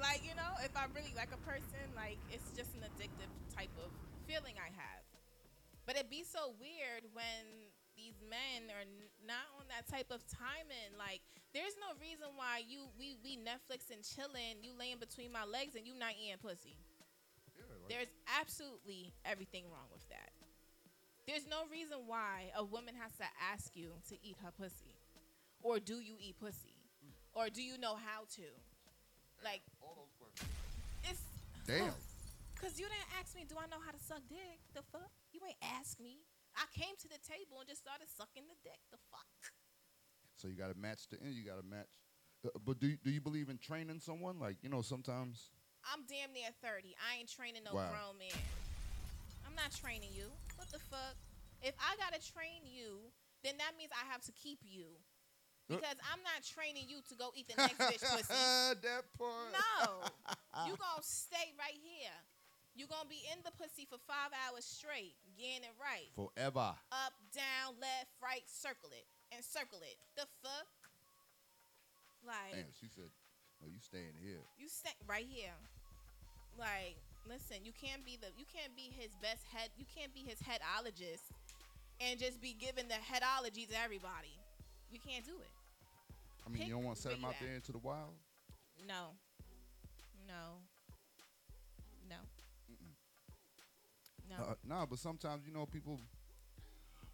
like you know, if I really like a person, like it's just an addictive type of feeling I have. But it'd be so weird when these men are n- not on that type of timing. Like, there's no reason why you we we Netflix and chilling, you laying between my legs and you not eating pussy. There's absolutely everything wrong with that. There's no reason why a woman has to ask you to eat her pussy. Or do you eat pussy? Mm. Or do you know how to? Like, it's. Damn. Because you didn't ask me, do I know how to suck dick? The fuck? You ain't ask me. I came to the table and just started sucking the dick. The fuck? So you got to match the end. You got to match. Uh, but do you, do you believe in training someone? Like you know, sometimes. I'm damn near 30. I ain't training no Wow. grown man. I'm not training you. What the fuck? If I gotta train you, then that means I have to keep you. Uh. Because I'm not training you to go eat the next bitch pussy. that part. No. you gonna stay right here. You're gonna be in the pussy for five hours straight, getting it right. Forever. Up, down, left, right, circle it. And circle it. The fuck? Like Damn, she said, "No, you staying here." you stay right here. Like, listen, you can't be the you can't be his best head you can't be his headologist and just be giving the headology to everybody. You can't do it. I mean, you don't want to set them out at. there into the wild. No. No. No. No. Uh, nah, but sometimes you know people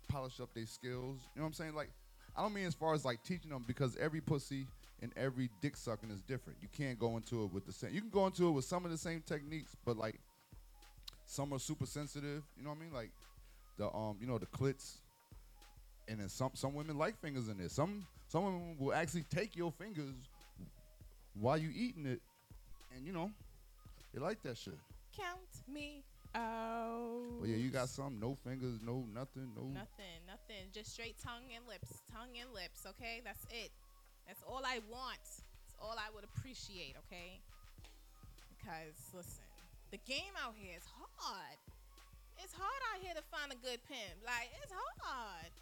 polish up their skills. You know what I'm saying? Like, I don't mean as far as like teaching them because every pussy and every dick sucking is different. You can't go into it with the same. You can go into it with some of the same techniques, but like some are super sensitive. You know what I mean? Like the um, you know, the clits. And then some some women like fingers in there. Some some women will actually take your fingers while you eating it, and you know, they like that shit. Count me out. But yeah, you got some no fingers, no nothing, no. Nothing, nothing. Just straight tongue and lips. Tongue and lips, okay? That's it. That's all I want. That's all I would appreciate, okay? Because, listen, the game out here is hard. It's hard out here to find a good pimp. Like, it's hard.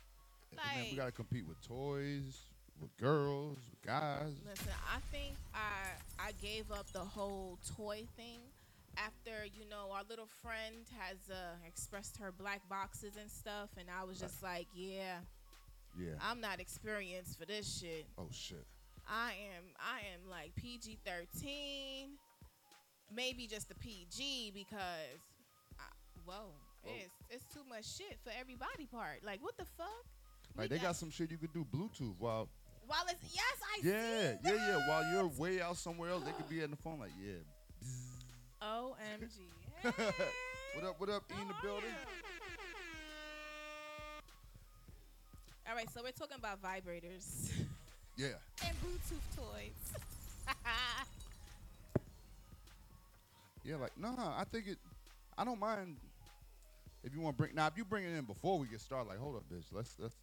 Man, we gotta compete with toys, with girls, with guys. listen, I think I I gave up the whole toy thing after you know our little friend has uh, expressed her black boxes and stuff, and I was just like, yeah, Yeah. I'm not experienced for this shit. oh shit. I am I am like PG thirteen, maybe just a PG because, I, whoa, Whoa. it's it's too much shit for every body part. Like what the fuck? We Like they got some shit you could do Bluetooth while. While it's yes, I Yeah, see yeah, yeah. While you're way out somewhere else, they could be on the phone like, yeah. OMG. What up? What up? E in the building. All right, so we're talking about vibrators Yeah. and Bluetooth toys. Yeah, like no, I think it. I don't mind if you want to bring. Now, if you bring it in before we get started, like, hold up, bitch. Let's let's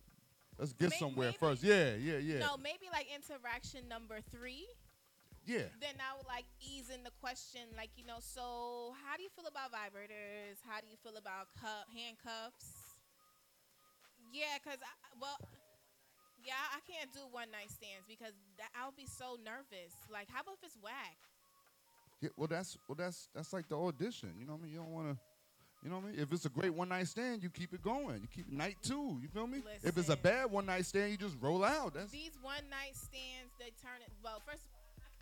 let's get May- somewhere maybe- first. Yeah, yeah, yeah, No, maybe like interaction number three. yeah. Then I would like ease in the question, like you know. So, how do you feel about vibrators? How do you feel about cuff handcuffs? Yeah, cause I, well, yeah, I can't do one night stands because I'll be so nervous. Like, how about if it's whack? Yeah, well, that's well, that's that's like the audition. You know what I mean? You don't want to. You know what I mean? If it's a great one night stand, you keep it going. You keep night two. You feel me? If it's a bad one night stand, you just roll out. That's These one night stands, they turn it. Well, first,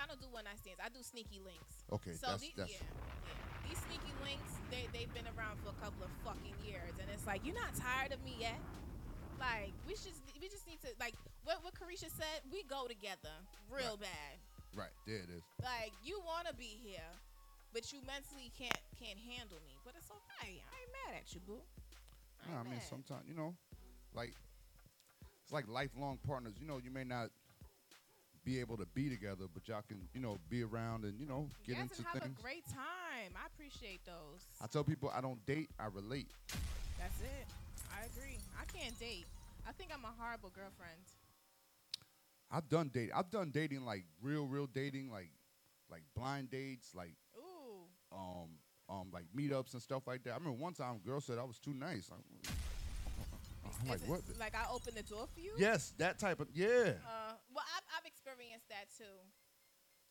I don't do one night stands. I do sneaky links. okay. So that's these, that's yeah, yeah. These sneaky links, they they've been around for a couple of fucking years, and it's like you're not tired of me yet. Like we should, we just need to like what what Carisha said. We go together real bad. right. There it is. Like you want to be here, but you mentally can't can't handle me. But it's okay. I ain't mad at you, boo. I, No, I mean sometimes you know, like it's like lifelong partners. You know, you may not be able to be together, but y'all can you know be around and you know get yes, into and have things. a great time. I appreciate those. I tell people I don't date, I relate. That's it. I agree. I can't date. I think I'm a horrible girlfriend. I've done date. I've done dating like real, real dating, like like blind dates, like Ooh. Um um like meetups and stuff like that. I remember one time a girl said I was too nice. I'm, I'm like, what? Like I opened the door for you? Yes, that type of yeah. Uh, well, I've, I've experienced that too.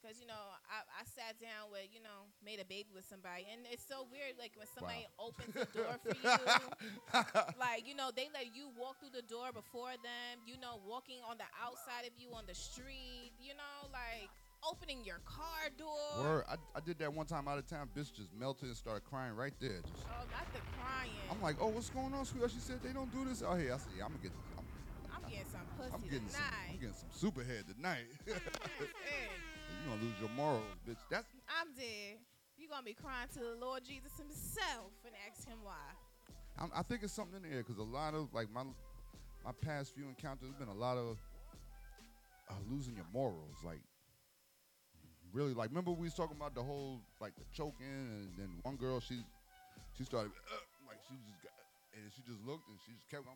Cause you know, I, I sat down with you know made a baby with somebody, and it's so weird. Like when somebody opens the door for you, like you know they let you walk through the door before them. You know, walking on the outside of you on the street. You know, like opening your car door. Word, I, I did that one time out of town. Bitch just melted and started crying right there. Just, Oh, not the crying. I'm like, oh, what's going on, sweetheart? She said they don't do this out here. I said, yeah, I'm gonna get, I'm, I'm getting some pussy I'm getting some, I'm getting some superhead tonight. Eh, you gonna lose your morals, bitch. That's I'm dead. You're gonna be crying to the Lord Jesus Himself and ask Him why. I'm, I think it's something in there because a lot of like my my past few encounters, there's been a lot of uh, losing your morals. Like really, like remember we was talking about the whole like the choking, and then one girl she she started uh, like she just got and she just looked and she just kept. I'm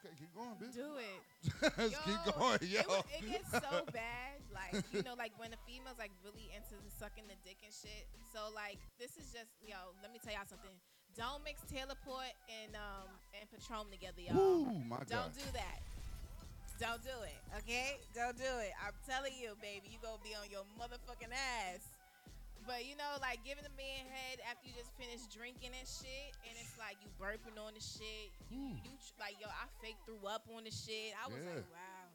okay, keep going, bitch. Do it. Just keep going, yo. It, it gets so bad, like you know, like when the females like really into sucking the dick and shit. So like this is just yo. Let me tell y'all something. Don't mix Taylor Port and um and Patron together, y'all. Ooh, my Don't God. do that. Don't do it, okay? Don't do it. I'm telling you, baby, you gonna be on your motherfucking ass. But you know, like giving a man head after you just finished drinking and shit, and it's like you burping on the shit. You, hmm. you tr- like yo, I fake threw up on the shit. I was Yeah. like, wow.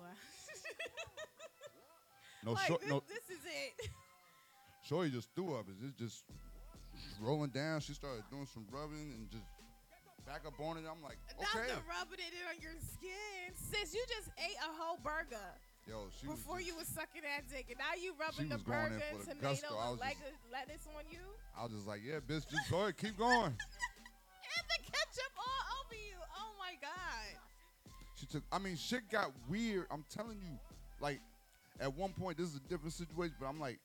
What? No, like, short, this, no, this is it. Shorty just threw up. It's just rolling down. She started doing some rubbing and just back up on it. I'm like, okay. Not the rubbing it in on your skin. Sis, you just ate a whole burger. Yo, she was before just- you was sucking that dick, and now you rubbing the was burger, the tomato, gusto. And was just- lettuce on you. I was just like, yeah, bitch, just go ahead, keep going. And the ketchup all over you. Oh my god. She took. I mean, shit got weird. I'm telling you, like, at one point, this is a different situation, but I'm like,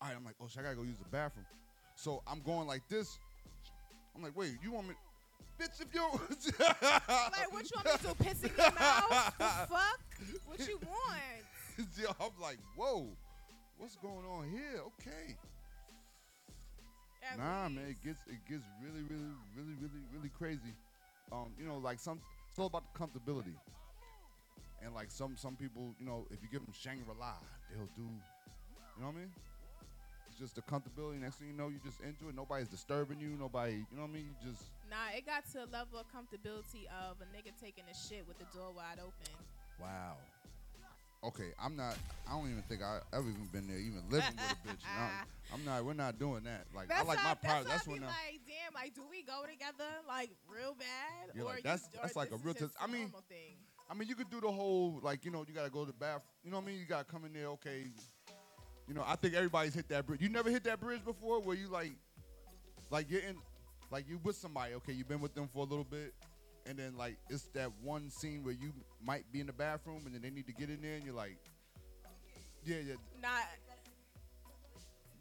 all right, I'm like, oh, shit, I gotta go use the bathroom. So I'm going like this. I'm like, wait, you want me, bitch? If you, Like, what you want me to do? Piss in your mouth? The fuck? What you want? Yo, I'm like, whoa, what's going on here? Okay. At Nah, least. man, it gets it gets really, really, really, really, really crazy. Um, you know, like some, it's all about the comfortability. And like some some people, you know, if you give them Shangri La, they'll do. You know what I mean? It's just the comfortability. Next thing you know, you just into it. Nobody's disturbing you. Nobody, you know what I mean? You just Nah, it got to a level of comfortability of a nigga taking a shit with the door wide open. wow. Okay, I'm not. I don't even think I ever even been there, even living with a bitch. I'm, I'm not. We're not doing that. Like I like my private. That's, That's when. be I, like, damn, like, do we go together like real bad? You're or like, you- that's- or that's like a real test- I mean, thing? I mean, you could do the whole like you know you gotta go to the bath. You know what I mean? You gotta come in there. Okay. You know, I think everybody's hit that bridge. You never hit that bridge before, where you like, like you're in, like you with somebody. Okay, you've been with them for a little bit, and then like it's that one scene where you might be in the bathroom, and then they need to get in there, and you're like, yeah, yeah. Not.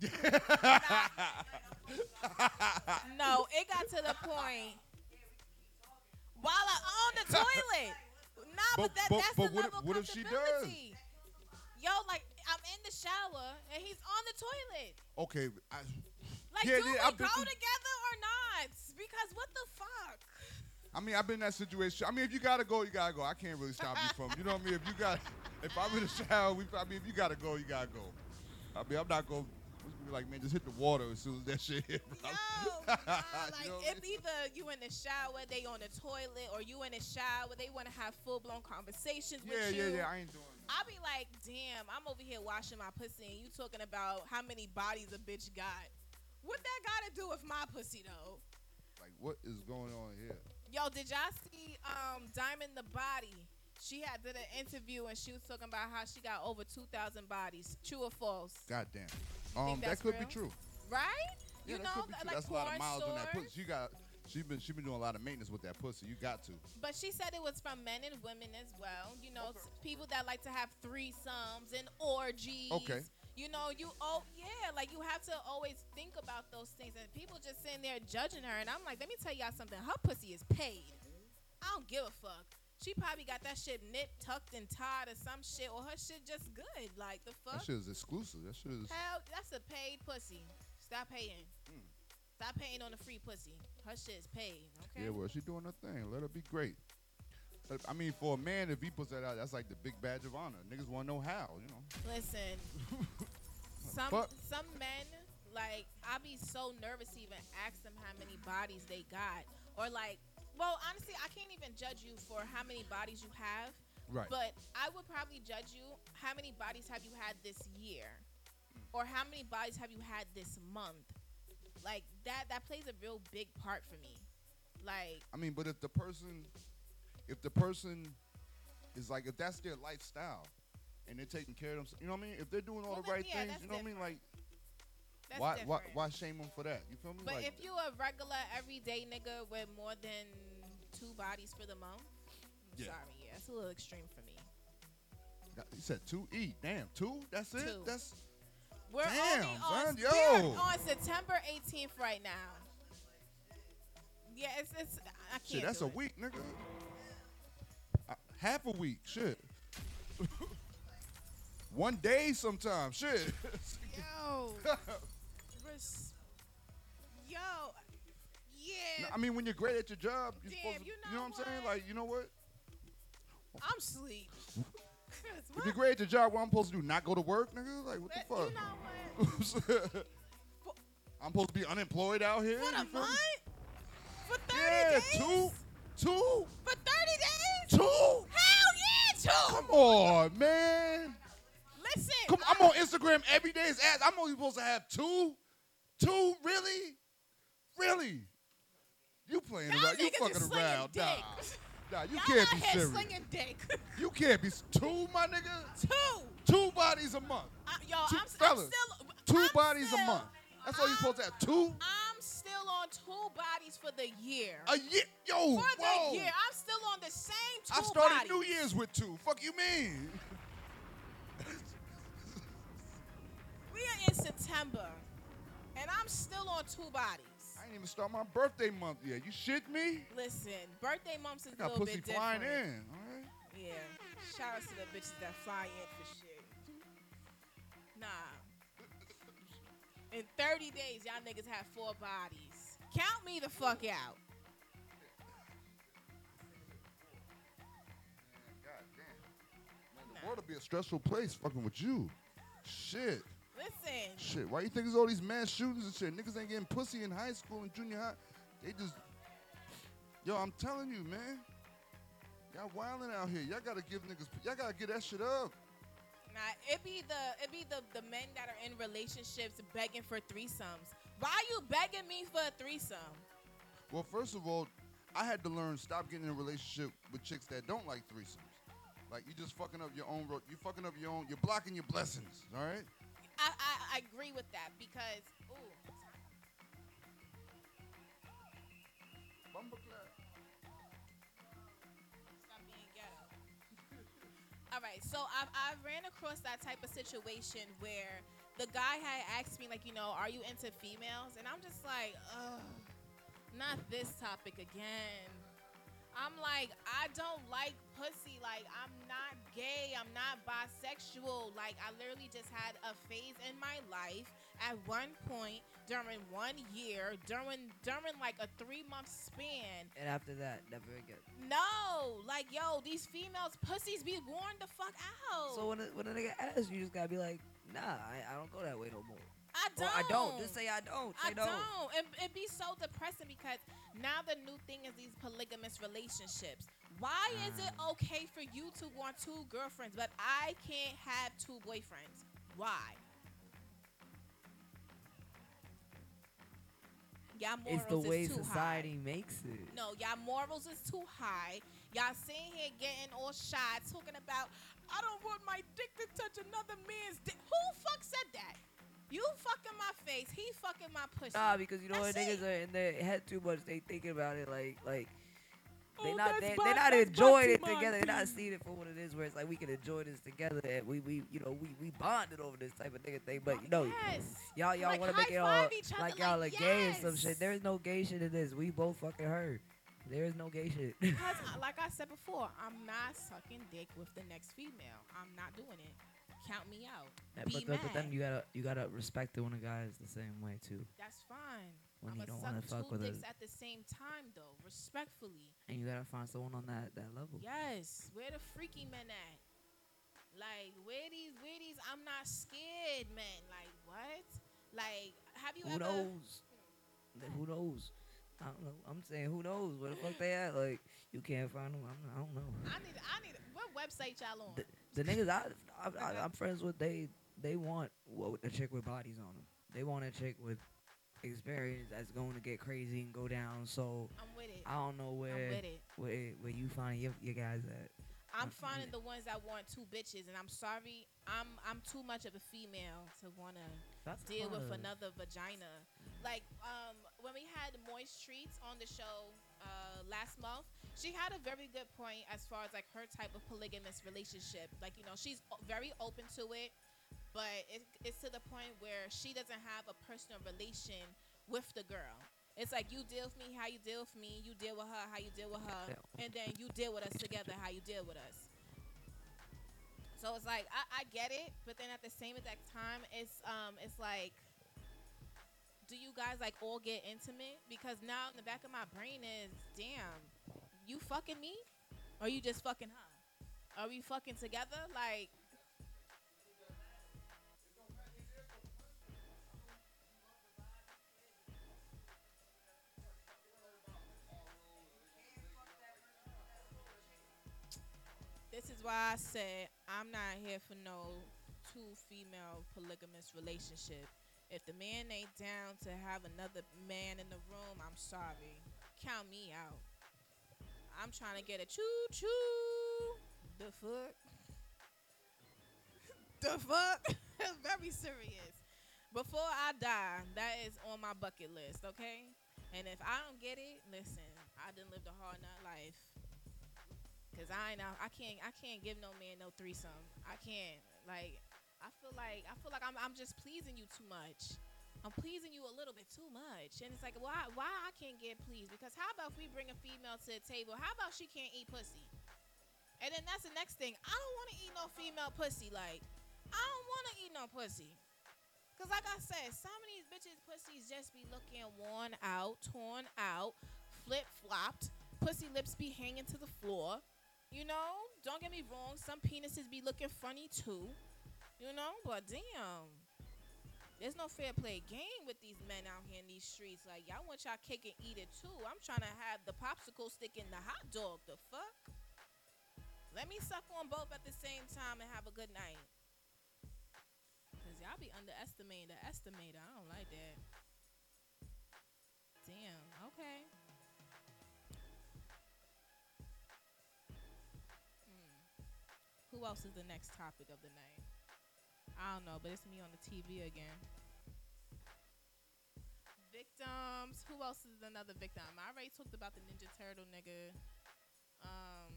no, it got to the point while I'm on the toilet. Nah, but, But- that, but- that's but what level if- what if she does? comfortability. Yo, like I'm in the shower and he's on the toilet. Okay, I, Like, Yeah, do yeah, we I've go been together or not? Because what the fuck? I mean, I've been in that situation. I mean, if you gotta go, you gotta go. I can't really stop you from. You know what I mean? If you got, if I'm in the shower, we. I mean, if you gotta go, you gotta go. I mean, I'm not be like, man, just hit the water as soon as that shit hit. bro. Yo, nah, like You know what I it's either you in the shower, they on the toilet, or you in the shower, they want to have full blown conversations yeah, with you. yeah, you. yeah. I ain't doing that. I be like, damn, I'm over here washing my pussy, and you talking about how many bodies a bitch got. What that got to do with my pussy though? Like, what is going on here? Yo, did y'all see um, Diamond the Body? She had did an interview and she was talking about how she got over 2,000 bodies. True or false? Goddamn. Um, that could real? be true. Right? Yeah, you that know, could be true. like That's a lot of miles on that pussy. She got. She been. She been doing a lot of maintenance with that pussy. You got to. But she said it was from men and women as well. You know, s- people that like to have threesomes and orgies. Okay. You know, you oh yeah, like you have to always think about those things. And people just sitting there judging her, and I'm like, let me tell y'all something. Her pussy is paid. I don't give a fuck. She probably got that shit knit, tucked, and tied or some shit, or her shit just good. Like the fuck. That shit is exclusive. That shit is. Hell, that's a paid pussy. Stop paying. Mm. Stop paying on the free pussy. Her shit is paid. Okay. Yeah, well, she doing her thing. Let her be great. I mean, for a man, if he puts that out, that's like the big badge of honor. Niggas want to know how, you know. Listen, some Fuck. some men like I be so nervous to even ask them how many bodies they got, or like, well, honestly, I can't even judge you for how many bodies you have. Right. But I would probably judge you how many bodies have you had this year, or how many bodies have you had this month. Like that that plays a real big part for me. Like I mean, but if the person, if the person is like, if that's their lifestyle, and they're taking care of themselves, you know what I mean? If they're doing all Well, the right yeah, things, you know what I mean? Like, that's why, why, different. why shame them for that? You feel me? But like, if you a regular everyday nigga with more than two bodies for the month, I'm Yeah. sorry, yeah, it's a little extreme for me. you said two E, damn, two? That's it? Two. That's We're Damn, only on, son, yo. on September 18th right now. Yeah, it's it's I can't. shit. That's a it. week, nigga. Half a week, shit. One day, sometimes, shit. Yo, res- yo, yeah. I mean, when you're great at your job, you're Damn, supposed to. you You know, know what I'm saying? Like, you know what? I'm sleep. If you're great at your job, what I'm supposed to do? Not go to work, nigga? Like, what the fuck? You know what? I'm supposed to be unemployed out here? For You a month? For 30 Yeah, days? two, two, For 30 days? two. Hell yeah, two. Come on, man. Listen. Come, I'm on Instagram every day. It's ads. I'm only supposed to have two, two. Really, really? You playing Y'all around? You fucking around? Nah, dick. nah. You Y'all can't be serious. slinging dick. You can't be two, my nigga. two. Two bodies a month. I, yo, Two I'm, I'm still. Two I'm bodies still, a month. That's all you're supposed to have. Two. I'm still on two bodies for the year. A year, yo, for whoa. the year, I'm still on the same two I started bodies. New Year's with two. Fuck you mean? We are in September, and I'm still on two bodies. I ain't even start my birthday month yet. You shit me? Listen, birthday months is I a got little pussy bit flying different. in. All right. Yeah. Shout out to the bitches that fly in for shit. Nah. In 30 days, y'all niggas have four bodies. Count me the fuck out. God damn. Man, the world will be a stressful place fucking with you. Shit. Listen, Shit. Why you think there's all these mass shootings and shit? Niggas ain't getting pussy in high school and junior high. They just. Yo, I'm telling you, man. Y'all wilding out here. Y'all gotta give niggas. Y'all gotta get that shit up. nah, it be the it be the the men that are in relationships begging for threesomes. Why you begging me for a threesome? Well, first of all, I had to learn stop getting in a relationship with chicks that don't like threesomes. Like you just fucking up your own. ro- You fucking up your own. You're blocking your blessings. All right. I I, I agree with that because ooh. Stop being ghetto. All right, so I've, I've ran across that type of situation where the guy had asked me, like, you know, are you into females? And I'm just like, ugh, not this topic again. I'm like, I don't like pussy. Like, I'm not gay. I'm not bisexual. Like, I literally just had a phase in my life at one point during one year, during during like a three month span. And after that, never again. No, like, yo, these females pussies be worn the fuck out. So when a, when a nigga asks, you just gotta be like, nah, I, I don't go that way no more. I don't. I don't. Just say I don't. I Say no. don't. And it'd be so depressing because now the new thing is these polygamous relationships. Why is it Ah. okay for you to want two girlfriends, but I can't have two boyfriends? Why? Y'all morals It's the way is too society high. makes it. No, y'all morals is too high. Y'all sitting here getting all shy, talking about I don't want my dick to touch another man's dick. Who fuck said that? You fucking my face. He fucking my pussy. Nah, because you know what niggas it. are in their head too much. They thinking about it like like they Oh, not they, they not enjoying it together. They're not seeing it for what it is. Where it's like we can enjoy this together and we we you know we we bonded over this type of nigga thing. But you know yes. y'all y'all Like, want to make it all high-five each other, like y'all like, are gay and some shit. There is no gay shit in this. We both fucking heard. There is no gay shit. Because, uh, like I said before, I'm not sucking dick with the next female. I'm not doing it. Count me out. Yeah, Be but, but, but then you gotta you gotta respect when a guy is the same way too, That's fine. When I'm you don't suck wanna fuck with a- dicks at the same time, though, respectfully. and you gotta find someone on that that level. Yes. Where the freaky men at? Like where these where these I'm not scared men. Like what? Like have you Who ever knows? Who knows? I don't know. I'm saying who knows where the fuck they at? Like you can't find them. I'm, I don't know. I need I need what website y'all on? The, the niggas I, I, I I'm friends with they they want well, a chick with bodies on them. They want a chick with experience that's going to get crazy and go down. So I'm with it. I don't know where where where you find your your guys at. I'm finding the ones that want two bitches, and I'm sorry, I'm I'm too much of a female to wanna That's deal with another vagina. Like um, when we had Moist Treats on the show uh, last month, she had a very good point as far as like her type of polygamous relationship. Like you know, she's very open to it, but it, it's to the point where she doesn't have a personal relation with the girl. It's like you deal with me how you deal with me, you deal with her how you deal with her, and then you deal with us together how you deal with us. So it's like I, I get it, but then at the same exact time, it's um it's like, do you guys like all get intimate? Because now in the back of my brain is, damn, fucking me, or you just fucking her? Are we fucking together? Like, this is why I said I'm not here for no two female polygamous relationship. If the man ain't down to have another man in the room, I'm sorry. Count me out. I'm trying to get a choo choo. The fuck? the fuck? Very serious. Before I die, that is on my bucket list, okay? And if I don't get it, listen, I didn't live a hard nut life. Cause I ain't out, I can't I can't give no man no threesome. I can't. Like I feel like I feel like I'm I'm just pleasing you too much. I'm pleasing you a little bit too much. And it's like why why I can't get pleased? Because how about if we bring a female to the table? How about she can't eat pussy? And then that's the next thing. I don't want to eat no female pussy. Like I don't want to eat no pussy. Cause like I said, some of these bitches pussies just be looking worn out, torn out, flip flopped. Pussy lips be hanging to the floor. You know, don't get me wrong. Some penises be looking funny too. You know, but damn, there's no fair play game with these men out here in these streets. Like y'all want y'all cake and eat it too. I'm trying to have the popsicle stick in the hot dog. The fuck? Let me suck on both at the same time and have a good night. Cause y'all be underestimating the estimator. I don't like that. Damn. Okay. Hmm. Who else is the next topic of the night? I don't know, but it's me on the TV again. Victims. Who else is another victim? I already talked about the Ninja Turtle nigga. Um,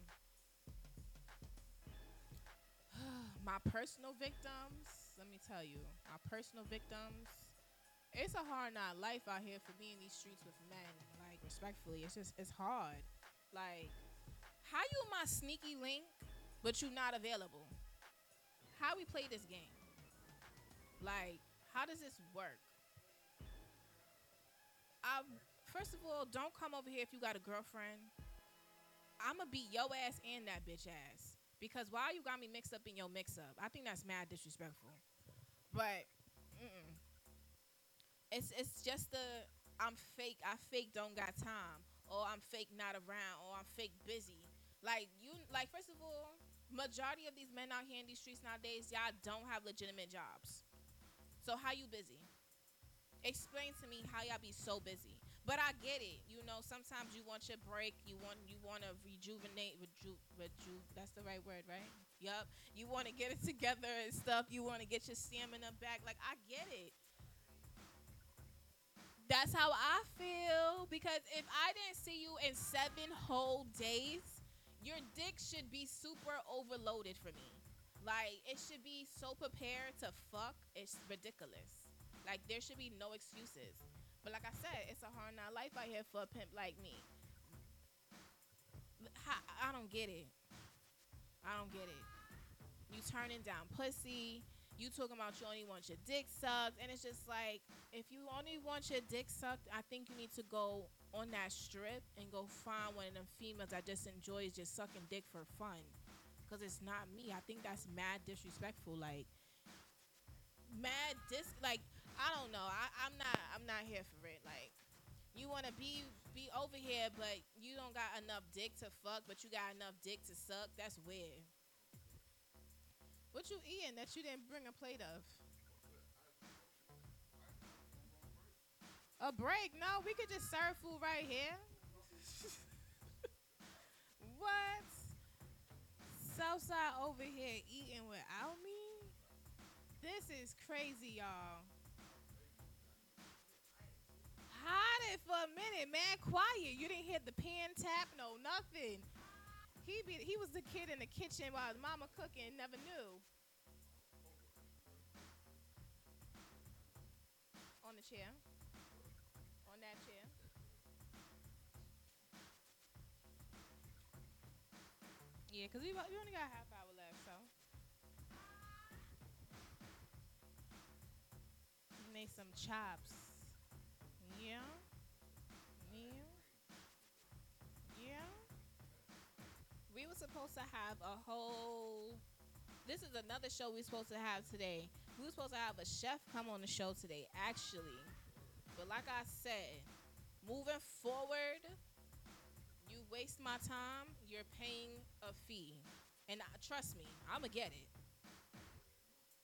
my personal victims. Let me tell you, my personal victims. It's a hard not life out here for me in these streets with men. Like respectfully, it's just it's hard. Like, how you my sneaky link, but you not available? How we play this game? Like, how does this work? I first of all, don't come over here if you got a girlfriend. I'ma beat your ass and that bitch ass. Because why you got me mixed up in your mix up? I think that's mad disrespectful. But mm-mm. it's it's just the I'm fake. I fake don't got time, or I'm fake not around, or I'm fake busy. Like you, like first of all, majority of these men out here in these streets nowadays, y'all don't have legitimate jobs. So how you busy? Explain to me how y'all be so busy. But I get it. You know, sometimes you want your break. You want you want to rejuvenate, reju, reju. That's the right word, right? Yup. You want to get it together and stuff. You want to get your stamina back. Like I get it. That's how I feel because if I didn't see you in seven whole days, your dick should be super overloaded for me. Like it should be so prepared to fuck. It's ridiculous. Like there should be no excuses. But like I said, it's a hard not life out here for a pimp like me. How- I don't get it. I don't get it. You turning down pussy. You talking about you only want your dick sucked, and it's just like if you only want your dick sucked, I think you need to go on that strip and go find one of them females that just enjoys just sucking dick for fun. Cause it's not me. I think that's mad disrespectful. Like mad dis like I don't know. I, I'm not I'm not here for it. Like you wanna be be over here but you don't got enough dick to fuck, but you got enough dick to suck. That's weird. What you eating that you didn't bring a plate of? A break? No, we could just serve food right here. what? Southside over here eating without me? This is crazy, y'all. Hide it for a minute, man. Quiet. You didn't hear the pan tap, no nothing. He be he was the kid in the kitchen while his mama cooking, never knew. On the chair. Yeah, cause we, we only got a half hour left, so. Make some chops. Yeah. Yeah. Yeah. We were supposed to have a whole. This is another show we are supposed to have today. We were supposed to have a chef come on the show today, actually. But like I said, moving forward, waste my time, you're paying a fee. And uh, trust me, I'm going to get it.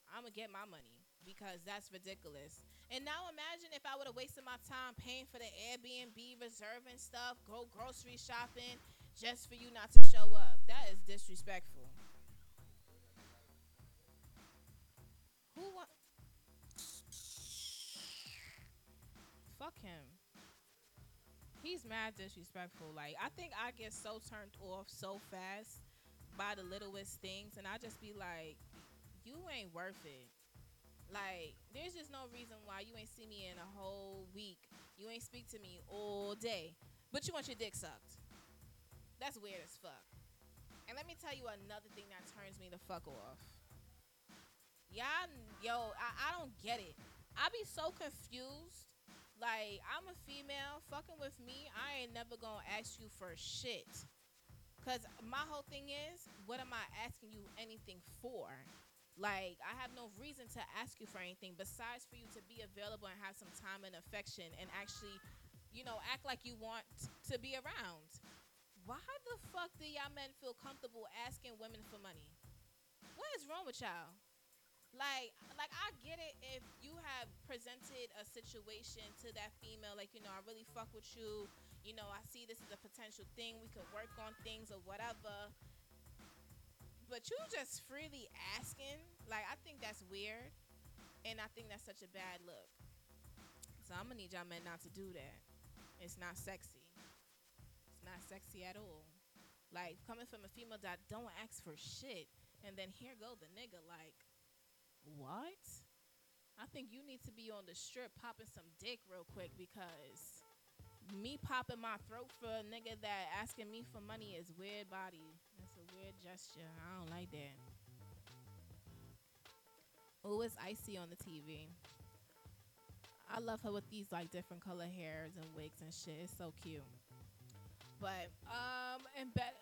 I'm going to get my money because that's ridiculous. And now imagine if I would have wasted my time paying for the Airbnb, reserving stuff, go grocery shopping just for you not to show up. That is disrespectful. He's mad disrespectful. Like I think I get so turned off so fast by the littlest things, and I just be like, you ain't worth it. Like there's just no reason why you ain't see me in a whole week. You ain't speak to me all day, but you want your dick sucked. That's weird as fuck. And let me tell you another thing that turns me the fuck off. Y'all, yo, I, I don't get it. I be so confused. Like, I'm a female, fucking with me, I ain't never gonna ask you for shit. Cause my whole thing is, what am I asking you anything for? Like, I have no reason to ask you for anything besides for you to be available and have some time and affection and actually, you know, act like you want to be around. Why the fuck do y'all men feel comfortable asking women for money? What is wrong with y'all? Like, like I get it if you have presented a situation to that female, like you know, I really fuck with you. You know, I see this as a potential thing. We could work on things or whatever. But you just freely asking, like I think that's weird, and I think that's such a bad look. So I'm gonna need y'all men not to do that. It's not sexy. It's not sexy at all. Like coming from a female that don't ask for shit, and then here go the nigga like, what? I think you need to be on the strip popping some dick real quick because me popping my throat for a nigga that asking me for money is weird body. That's a weird gesture. I don't like that. Oh, it's icy on the TV. I love her with these like different color hairs and wigs and shit. It's so cute. But um and bet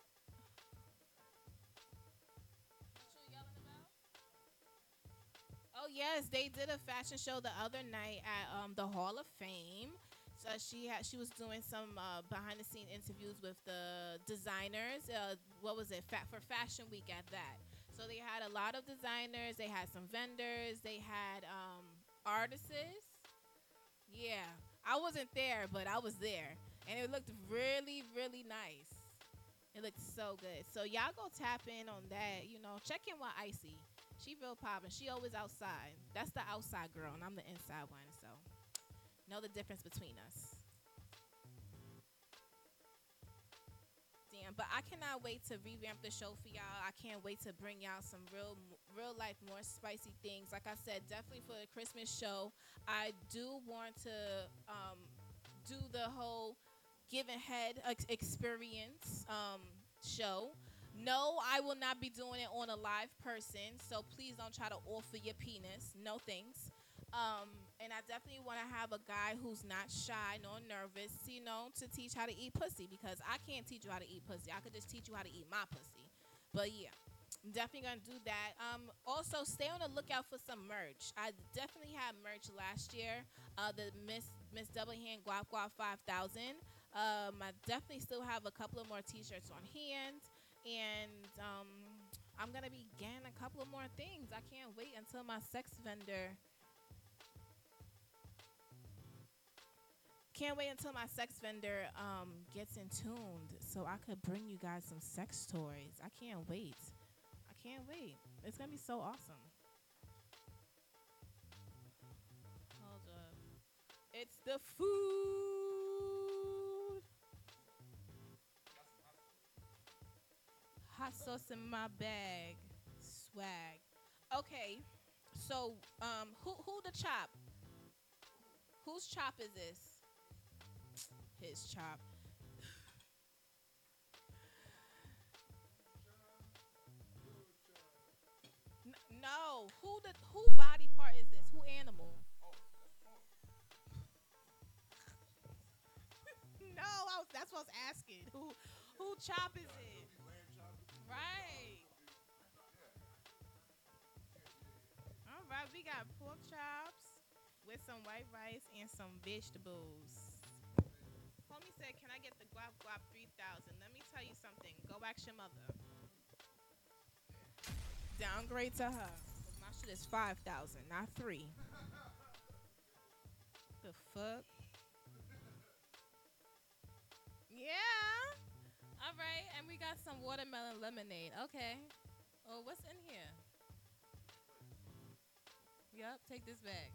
Oh yes, they did a fashion show the other night at um the Hall of Fame. So she had she was doing some uh, behind the scene interviews with the designers. Uh, what was it? For Fashion Week at that. So they had a lot of designers. They had some vendors. They had um, artists. Yeah, I wasn't there, but I was there, and it looked really, really nice. It looked so good. So y'all go tap in on that. You know, check in with Icy. She real poppin'. She always outside. That's the outside girl, and I'm the inside one. So know the difference between us. Damn, but I cannot wait to revamp the show for y'all. I can't wait to bring y'all some real, real life, more spicy things. Like I said, definitely for the Christmas show, I do want to um, do the whole giving head ex- experience um, show. No, I will not be doing it on a live person, so please don't try to offer your penis. No thanks. Um, and I definitely want to have a guy who's not shy nor nervous, you know, to teach how to eat pussy because I can't teach you how to eat pussy. I could just teach you how to eat my pussy. But yeah, I'm definitely gonna do that. Um, also stay on the lookout for some merch. I definitely had merch last year. Uh, the Miss Miss Double Hand Guap Guap 5000. Um, I definitely still have a couple of more T-shirts on hand, and um, I'm gonna be getting a couple of more things. I can't wait until my sex vendor. Can't wait until my sex vendor um, gets in tuned so I could bring you guys some sex toys. I can't wait. I can't wait. It's gonna be so awesome. Hold up. It's the food. Hot sauce in my bag. Swag. Okay. So, um, who who the chop? Whose chop is this? His chop. N- no, who the who body part is this? Who animal? no, was, that's what I was asking. Who who chop is it? Right. All right, we got pork chops with some white rice and some vegetables. Homie said, "Can I get the guap guap 3000?" Let me tell you something. Go ask your mother. Downgrade to her. My shit is 5000, not 3. The fuck? Yeah. All right, and we got some watermelon lemonade. Okay. Oh, what's in here? Yup, take this back.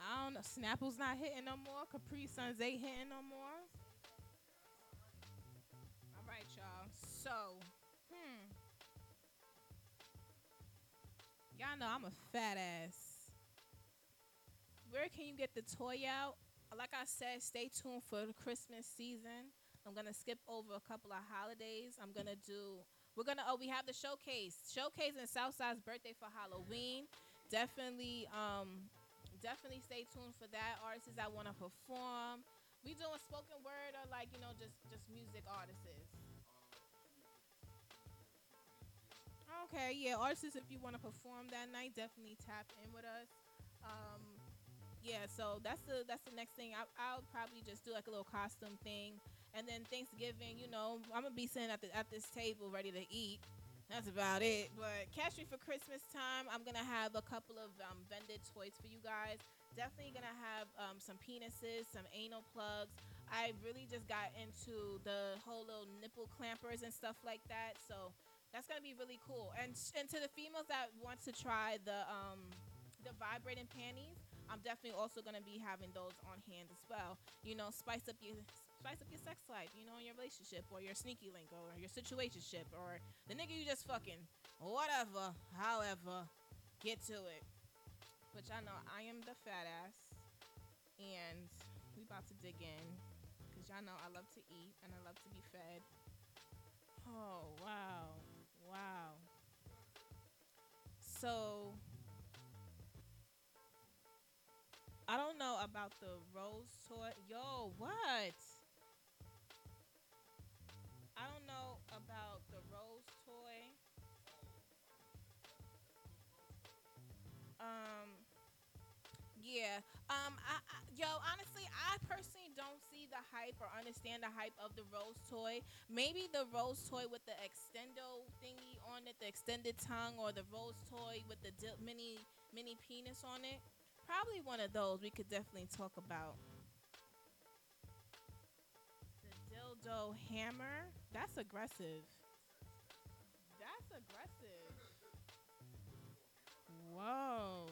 I don't know. Snapple's not hitting no more. Capri Suns ain't hitting no more. All right, y'all. So, hmm. Y'all know I'm a fat ass. Where can you get the toy out? Like I said, stay tuned for the Christmas season. I'm gonna skip over a couple of holidays. I'm gonna do. We're gonna. Oh, we have the showcase. Showcase in Southside's birthday for Halloween. Definitely, um, definitely stay tuned for that. Artists that want to perform. We doing spoken word or like you know just just music artists. Okay, yeah, artists. If you want to perform that night, definitely tap in with us. Um, yeah, so that's the that's the next thing. I, I'll probably just do like a little costume thing, and then Thanksgiving. You know, I'm gonna be sitting at the at this table ready to eat. That's about it. But catch me for Christmas time. I'm gonna have a couple of um, vended toys for you guys. Definitely gonna have um, some penises, some anal plugs. I really just got into the whole little nipple clampers and stuff like that. So that's gonna be really cool. And and to the females that want to try the um the vibrating panties, I'm definitely also gonna be having those on hand as well. You know, spice up your spice up your sex life. You know, in your relationship or your sneaky link or your situationship or the nigga you just fucking whatever. However, get to it. But y'all know I am the fat ass, and we about to dig in because y'all know I love to eat and I love to be fed. Oh wow, wow. So I don't know about the rose toy. Yo, what? I don't know about the rose toy. Um, yeah. Um, I, I, yo, honestly, I personally don't see the hype or understand the hype of the rose toy. Maybe the rose toy with the extendo thingy on it, the extended tongue, or the rose toy with the mini mini penis on it. Probably one of those we could definitely talk about. The dildo hammer. That's aggressive. That's aggressive. Whoa.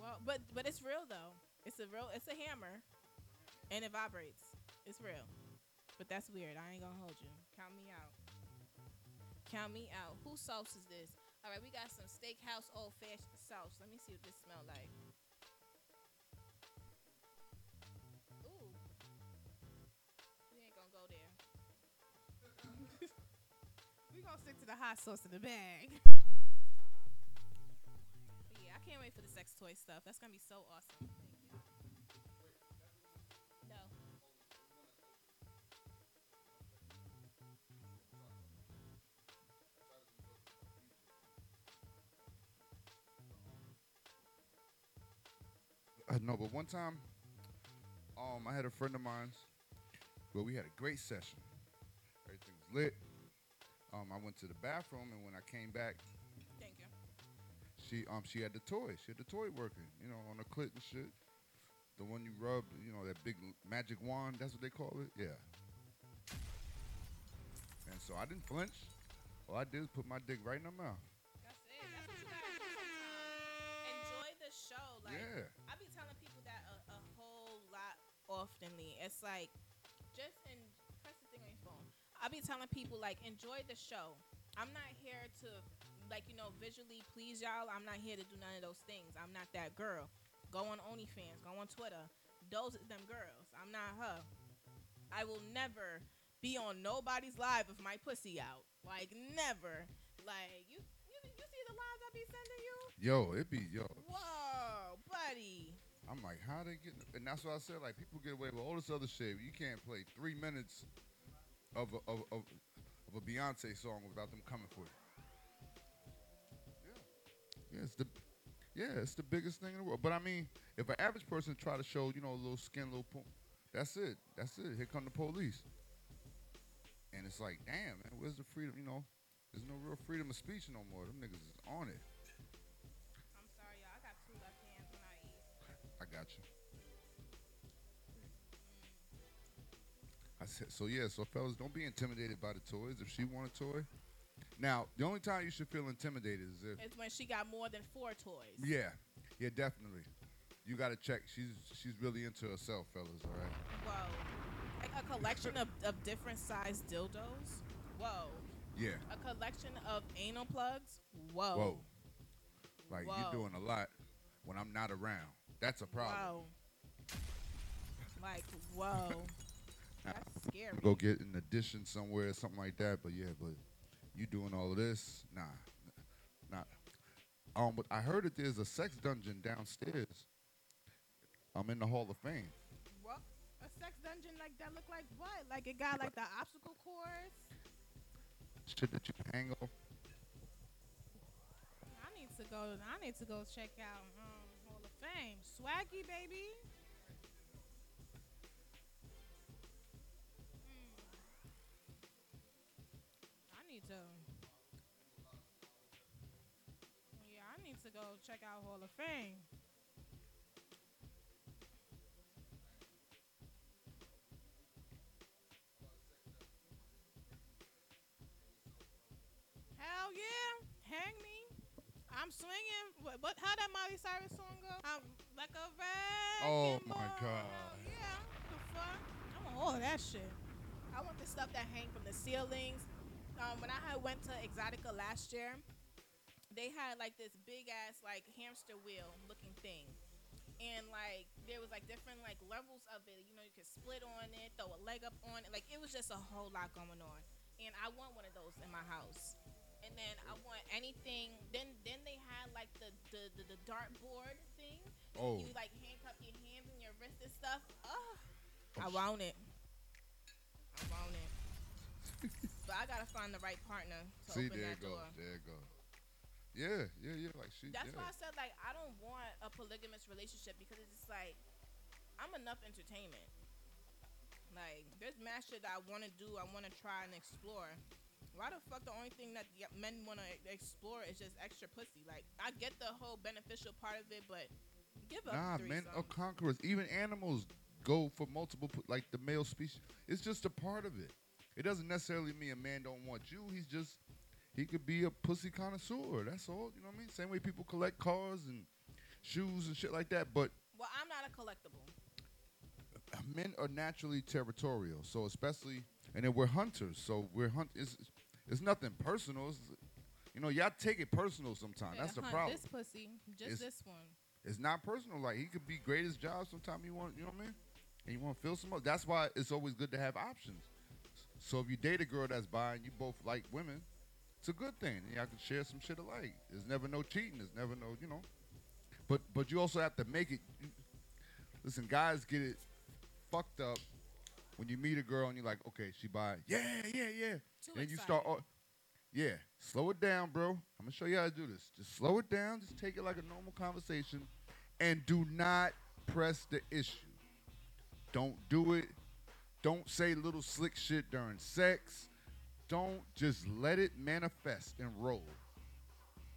Whoa. But but it's real though. It's a real it's a hammer. And it vibrates. It's real. But that's weird. I ain't gonna hold you. Count me out. Count me out. Whose sauce is this? All right, we got some steakhouse old fashioned sauce. Let me see what this smell like. Ooh. We ain't gonna go there. we gonna stick to the hot sauce in the bag. But yeah, I can't wait for the sex toy stuff. That's gonna be so awesome. One time, um, I had a friend of mine where we had a great session. Everything was lit. Um, I went to the bathroom, and when I came back, Thank you. she um she had the toy. She had the toy working, you know, on the clit and shit. The one you rub, you know, that big magic wand. That's what they call it. Yeah. And so I didn't flinch. All I did was put my dick right in her mouth. That's it. That's what you gotta do sometimes. Enjoy the show. Like Yeah. Oftenly. It's like just in press the thing on your phone. I be telling people like enjoy the show. I'm not here to like you know visually please y'all. I'm not here to do none of those things. I'm not that girl. Go on OnlyFans. Go on Twitter. Those are them girls. I'm not her. I will never be on nobody's live with my pussy out. Like never. Like you, you, you see the lives I be sending you? Yo, it be yo. Whoa, buddy. I'm like, how they get? And that's what I said. Like, people get away with all this other shit. You can't play three minutes of a, of, of, of a Beyonce song without them coming for you. Yeah, yeah, it's the yeah, it's the biggest thing in the world. But I mean, if an average person try to show, you know, a little skin, little pump, that's it. That's it. Here come the police. And it's like, damn, man, where's the freedom? You know, there's no real freedom of speech no more. Them niggas is on it. Got you. I said so. Yeah. So fellas, don't be intimidated by the toys. If she want a toy, now the only time you should feel intimidated is if It's when she got more than four toys. yeah, Yeah, definitely. You gotta check. She's she's really into herself, fellas. All right. Whoa. Like a collection of, of different size dildos. Whoa. Yeah. A collection of anal plugs. Whoa. Whoa. Like Whoa. you're doing a lot when I'm not around. That's a problem. Whoa. Like, whoa. That's scary. Go get an addition somewhere, something like that. But yeah, but you doing all of this? Nah, nah. Um, but I heard that there's a sex dungeon downstairs. I'm in the Hall of Fame. What? A sex dungeon like that look like what? Like it got like the obstacle course? Shit that you can hang off. I need to go. I need to go check out um, Fame. Swaggy baby. Hmm. I need to. Yeah, I need to go check out Hall of Fame. Hell yeah. I'm swinging. What? what how that Miley Cyrus song go? I'm like a rag. Oh my God. Yeah. The fuck? I want all that shit. I want the stuff that hang from the ceilings. Um, when I had went to Exxxotica last year, they had like this big ass like hamster wheel looking thing. And like there was like different like levels of it. You know, you could split on it, throw a leg up on it. Like it was just a whole lot going on. And I want one of those in my house. And then I want anything. Then then they had like the the the, the dartboard thing. Oh. You like handcuff your hands and your wrist and stuff. Oh, I want it. I want it. but I gotta find the right partner to See, open there that it goes. door. There it goes. Yeah, yeah, yeah. Like she. That's yeah. why I said like I don't want a polygamous relationship because it's just like I'm enough entertainment. Like there's mad shit that I want to do, I want to try and explore. Why the fuck the only thing that men want to explore is just extra pussy? Like I get the whole beneficial part of it, but give up Nah, men are conquerors. Even animals go for multiple, like the male species. It's just a part of it. It doesn't necessarily mean a man don't want you. He's just he could be a pussy connoisseur. That's all. You know what I mean? Same way people collect cars and shoes and shit like that. But Well, I'm not a collectible. men are naturally territorial. So especially, and then we're hunters. So we're hunt. It's, it's nothing personal. It's, you know, y'all take it personal sometimes. That's the problem. This pussy, just It's- this one. It's not personal. Like he could be great at his job. Sometimes you want, you know what I mean? And you want to feel some. more. That's why it's always good to have options. So if you date a girl that's bi and you both like women, it's a good thing. Y'all can share some shit alike. There's never no cheating. There's never no, you know. But but you also have to make it. Listen, guys get it fucked up when you meet a girl and you're like, okay, she bi. Yeah, yeah, yeah. Too and you start. Oh, yeah, slow it down, bro. I'm gonna show you how to do this. Just slow it down. Just take it like a normal conversation, and do not press the issue. Don't do it. Don't say little slick shit during sex. Don't just let it manifest and roll.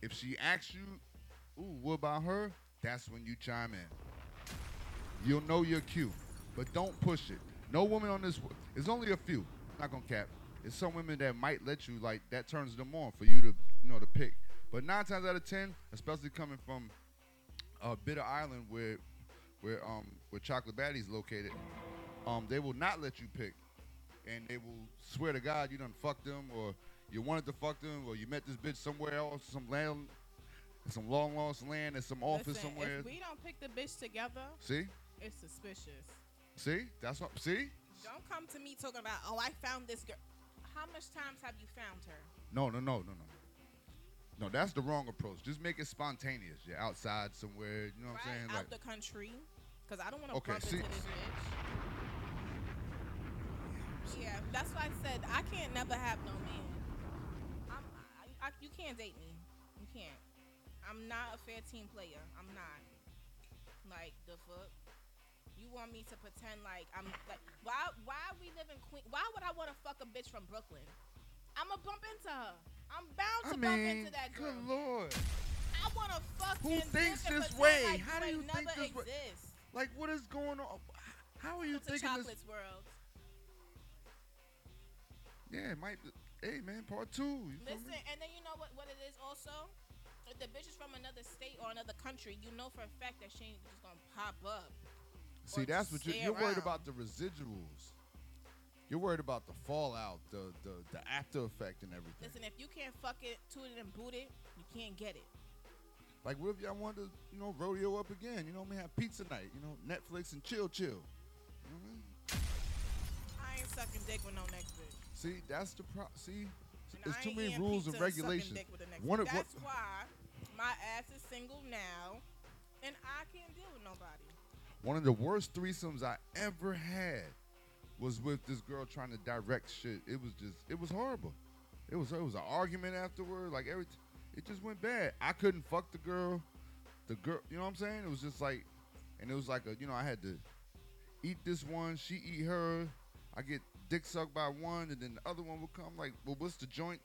If she asks you, "Ooh, what about her?" That's when you chime in. You'll know your cue, but don't push it. No woman on this. It's only a few. Not gonna cap. It's some women that might let you like that turns them on for you to you know to pick. But nine times out of ten, especially coming from a uh, Bitter Island where where um where Chocolate Baddie's located, um they will not let you pick, and they will swear to God you done fucked them or you wanted to fuck them or you met this bitch somewhere else, some land, some long lost land, in some office Listen, somewhere. If we don't pick the bitch together, See, it's suspicious. See, that's what. See, Don't come to me talking about, oh, I found this girl. How much times have you found her? no, no, no, no, no. No, that's the wrong approach. Just make it spontaneous. You're outside somewhere. You know what right I'm saying? out Like, the country, because I don't want to Okay, bump see- into this bitch. Yeah, that's why I said I can't never have no man. I'm, I, I, you can't date me. You can't. I'm not a fair team player. I'm not. Like the fuck. You want me to pretend like I'm like why why we live in Queen? Why would I want to fuck a bitch from Brooklyn? I'ma bump into her. I'm bound to I bump mean, into that girl. good lord. I want to fuck Who thinks this way? Like How do you think this way? Like, what is going on? How are you It's thinking this? chocolates world. Yeah, it might. Be, hey, man, part two. Listen, and then you know what? What it is also. if the bitch is from another state or another country, you know for a fact that she ain't just gonna pop up. See, that's what you're, you're worried about the residuals. You're worried about the fallout, the the, the after effect and everything. Listen, if you can't fuck it, toot it, and boot it, you can't get it. Like, what if y'all want to, you know, rodeo up again? You know, we have pizza night. You know, Netflix and chill, chill. You know what I mean? I ain't sucking dick with no next bitch. See, that's the pro. See, And there's too many rules and regulations. One bitch. of what? That's why my ass is single now, and I can't deal with nobody. One of the worst threesomes I ever had was with this girl trying to direct shit. It was just, it was horrible. It was, it was an argument afterward. Like every, it just went bad. I couldn't fuck the girl. The girl, you know what I'm saying? It was just like, and it was like a, you know, I had to eat this one, she eat her. I get dick sucked by one, and then the other one would come. Like, well, what's the joint?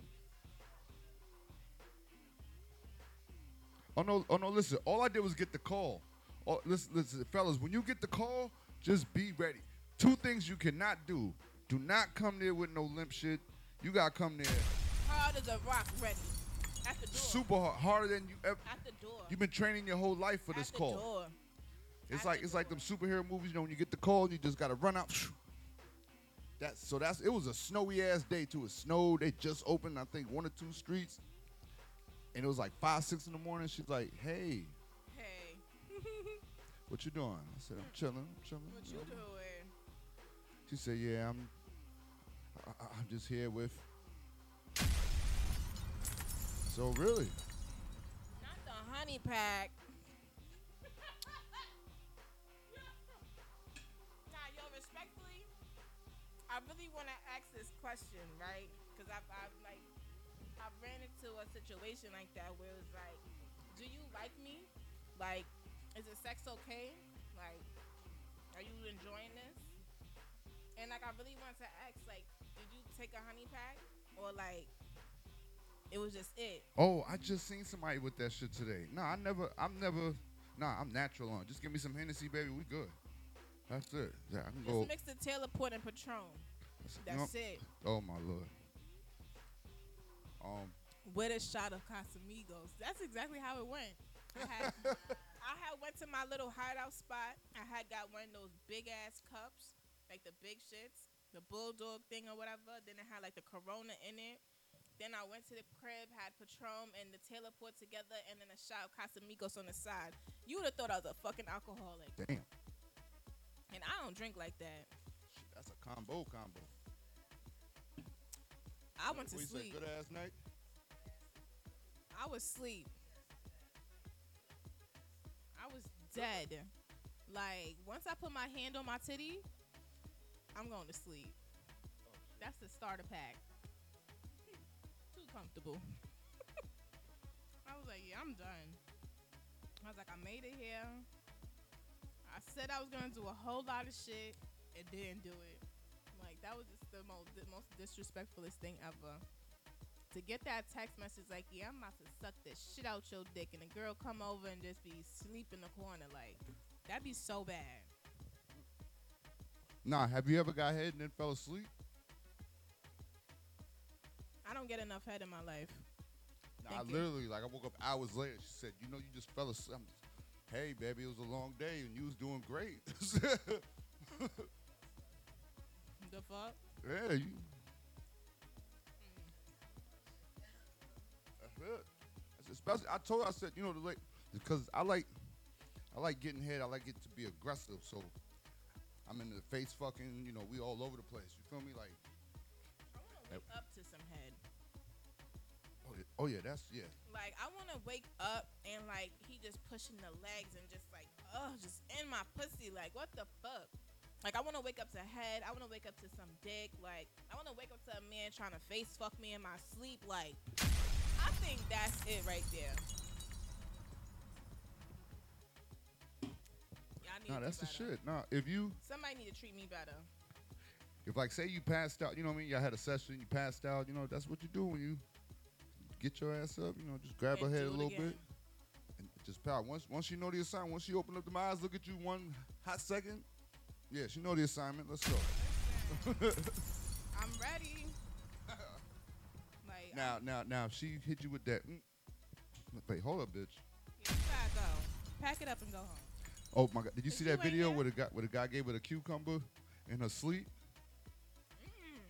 Oh no! Oh no! Listen, all I did was get the call. Oh, listen, listen, fellas. When you get the call, just be ready. Two things you cannot do: do not come there with no limp shit. You gotta come there Hard as a rock, ready at the door. super hard, harder than you ever. at the door. You've been training your whole life for at this the call. Door. It's At like the it's like them superhero movies. You know, when you get the call, you just gotta run out. That's so. That's it. Was a snowy ass day too. It snowed. They just opened, I think, one or two streets, and it was like five, six in the morning. She's like, "Hey, Hey, what you doing?" I said, "I'm chilling. I'm chilling." what you you know. doing? She said, "Yeah, I'm. I, I- I'm just here with." So really, Not the honey pack. nah, yo, respectfully, I really want to ask this question, right? Because I've, I've like, I've ran into a situation like that where it's like, do you like me? Like, is it sex okay? Like, are you enjoying this? And like, I really want to ask, like, did you take a honey pack or like, it was just it? oh, I just seen somebody with that shit today. No, I never. I'm never. Nah, I'm natural on. Just give me some Hennessy, baby. We good. That's it. Yeah, I can Just go. mix the Taylor Port and Patron. you That's it. Oh my lord. Um, With a shot of Casamigos. That's exactly how it went. I had, went to my little hideout spot. I had got one of those big ass cups, like the big shits, the bulldog thing or whatever. Then it had like the Corona in it. Then I went to the crib, had Patron and the Taylor Port together, and then a shot of Casamigos on the side. You would have thought I was a fucking alcoholic, damn. and I don't drink like that. Shit, that's a combo combo. I went to say, sleep. Good ass night. I was asleep. Dead. Like once I put my hand on my titty, I'm going to sleep. That's the starter pack. Too comfortable. I was like, yeah, I'm done. I was like, I made it here. I said I was gonna do a whole lot of shit and didn't do it. Like that was just the most the most disrespectfulest thing ever to get that text message like, yeah, I'm about to suck the shit out your dick, and the girl come over and just be sleep in the corner, like, that'd be so bad. Nah, have you ever got head and then fell asleep? I don't get enough head in my life. Nah, I you. literally, like, I woke up hours later. She said, "You know, you just fell asleep." I'm just, hey, baby, it was a long day, and you was doing great. The fuck? yeah, you. Especially, I told her, I said, you know, the like, because I like, I like getting head. I like it to be aggressive. So, I'm in the face fucking. You know, we all over the place. You feel me? Like, I want to wake up to some head. oh yeah, oh yeah, that's yeah. Like, I want to wake up and, like, he just pushing the legs and just, like, oh, just in my pussy. Like, what the fuck? Like, I want to wake up to head. I want to wake up to some dick. Like, I want to wake up to a man trying to face fuck me in my sleep. Like, I think that's it right there. Y'all need Nah, to do that's the better. shit. Nah, if you Somebody need to treat me better. if like say you passed out, you know what I mean? Y'all had a session, you passed out, you know, that's what you do when you get your ass up, you know, just grab her And head do a it little again. bit and just power. Once once she know the assignment, once she open up the eyes, look at you one hot second. Yeah, she know the assignment. Let's go. I'm ready. Like, Now, now, now, if she hit you with that. Mm, Wait, hold up, bitch. Yeah, you gotta go. Pack it up and go home. Oh my god! Did you see that video where the guy where the guy gave her the cucumber in her sleep?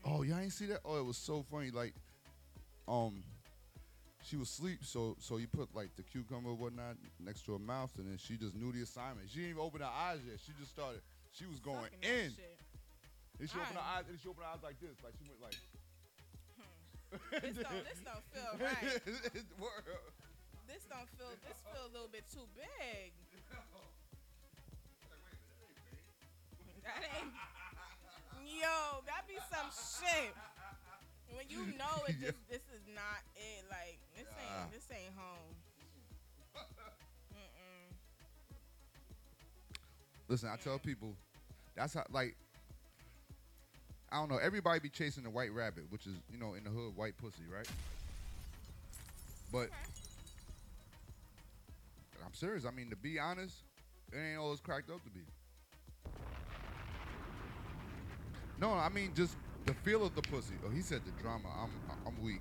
Oh, y'all ain't see that? Oh, it was so funny. Like, um, she was asleep, so so you put like the cucumber or whatnot next to her mouth, and then she just knew the assignment. She didn't even open her eyes yet. She just started. She was going Sucking in. And she opened her eyes, and she opened her eyes like this, like she went like. This don't, this don't feel right. This don't feel. This feel a little bit too big. That ain't. Yo, that be some shit. When you know it, just this is not it. Like this ain't this ain't home. Mm-mm. Listen, I tell people, that's how like. I don't know. Everybody be chasing the white rabbit, which is you know in the hood white pussy, right? But I'm serious. I mean, to be honest, it ain't all it's cracked up to be. No, I mean just the feel of the pussy. Oh, he said the drama. I'm I'm weak.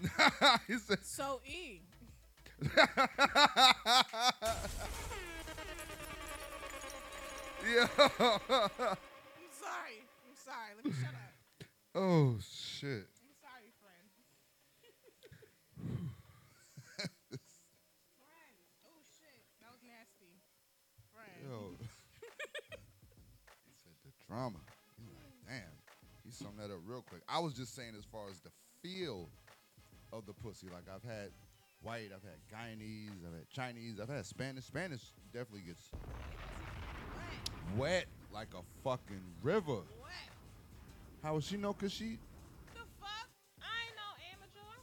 he said So E. yeah. I'm sorry. I'm sorry. Let me shut up. oh shit. I'm sorry, friend. friend. Oh shit, that was nasty. Friend. Yo. he said the drama. He like, damn. He summed that up real quick. I was just saying as far as the feel of the pussy. Like I've had white, I've had Guyanese, I've had Chinese, I've had Spanish. Spanish definitely gets wet like a fucking river. What? How would she know? Cause she The fuck? I ain't no amateur.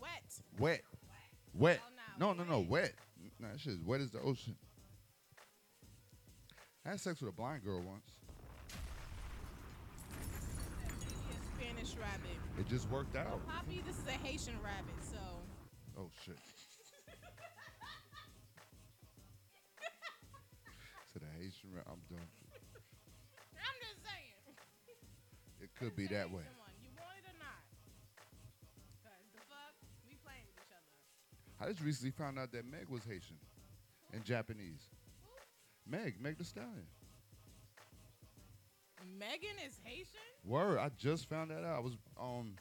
Wet. wet, wet. Oh, No, no, no, wet. Nah, that shit's wet as the ocean. I had sex with a blind girl once. Maybe a Spanish rabbit. It just worked out. Poppy, this is a Haitian rabbit, so. Oh shit. Could be that way. Come on, you want it or not? Cause the fuck, we playing each other. I just recently found out that Meg was Haitian and Japanese. Meg, Meg Thee Stallion. Megan is Haitian. Word, I just found that out. I was um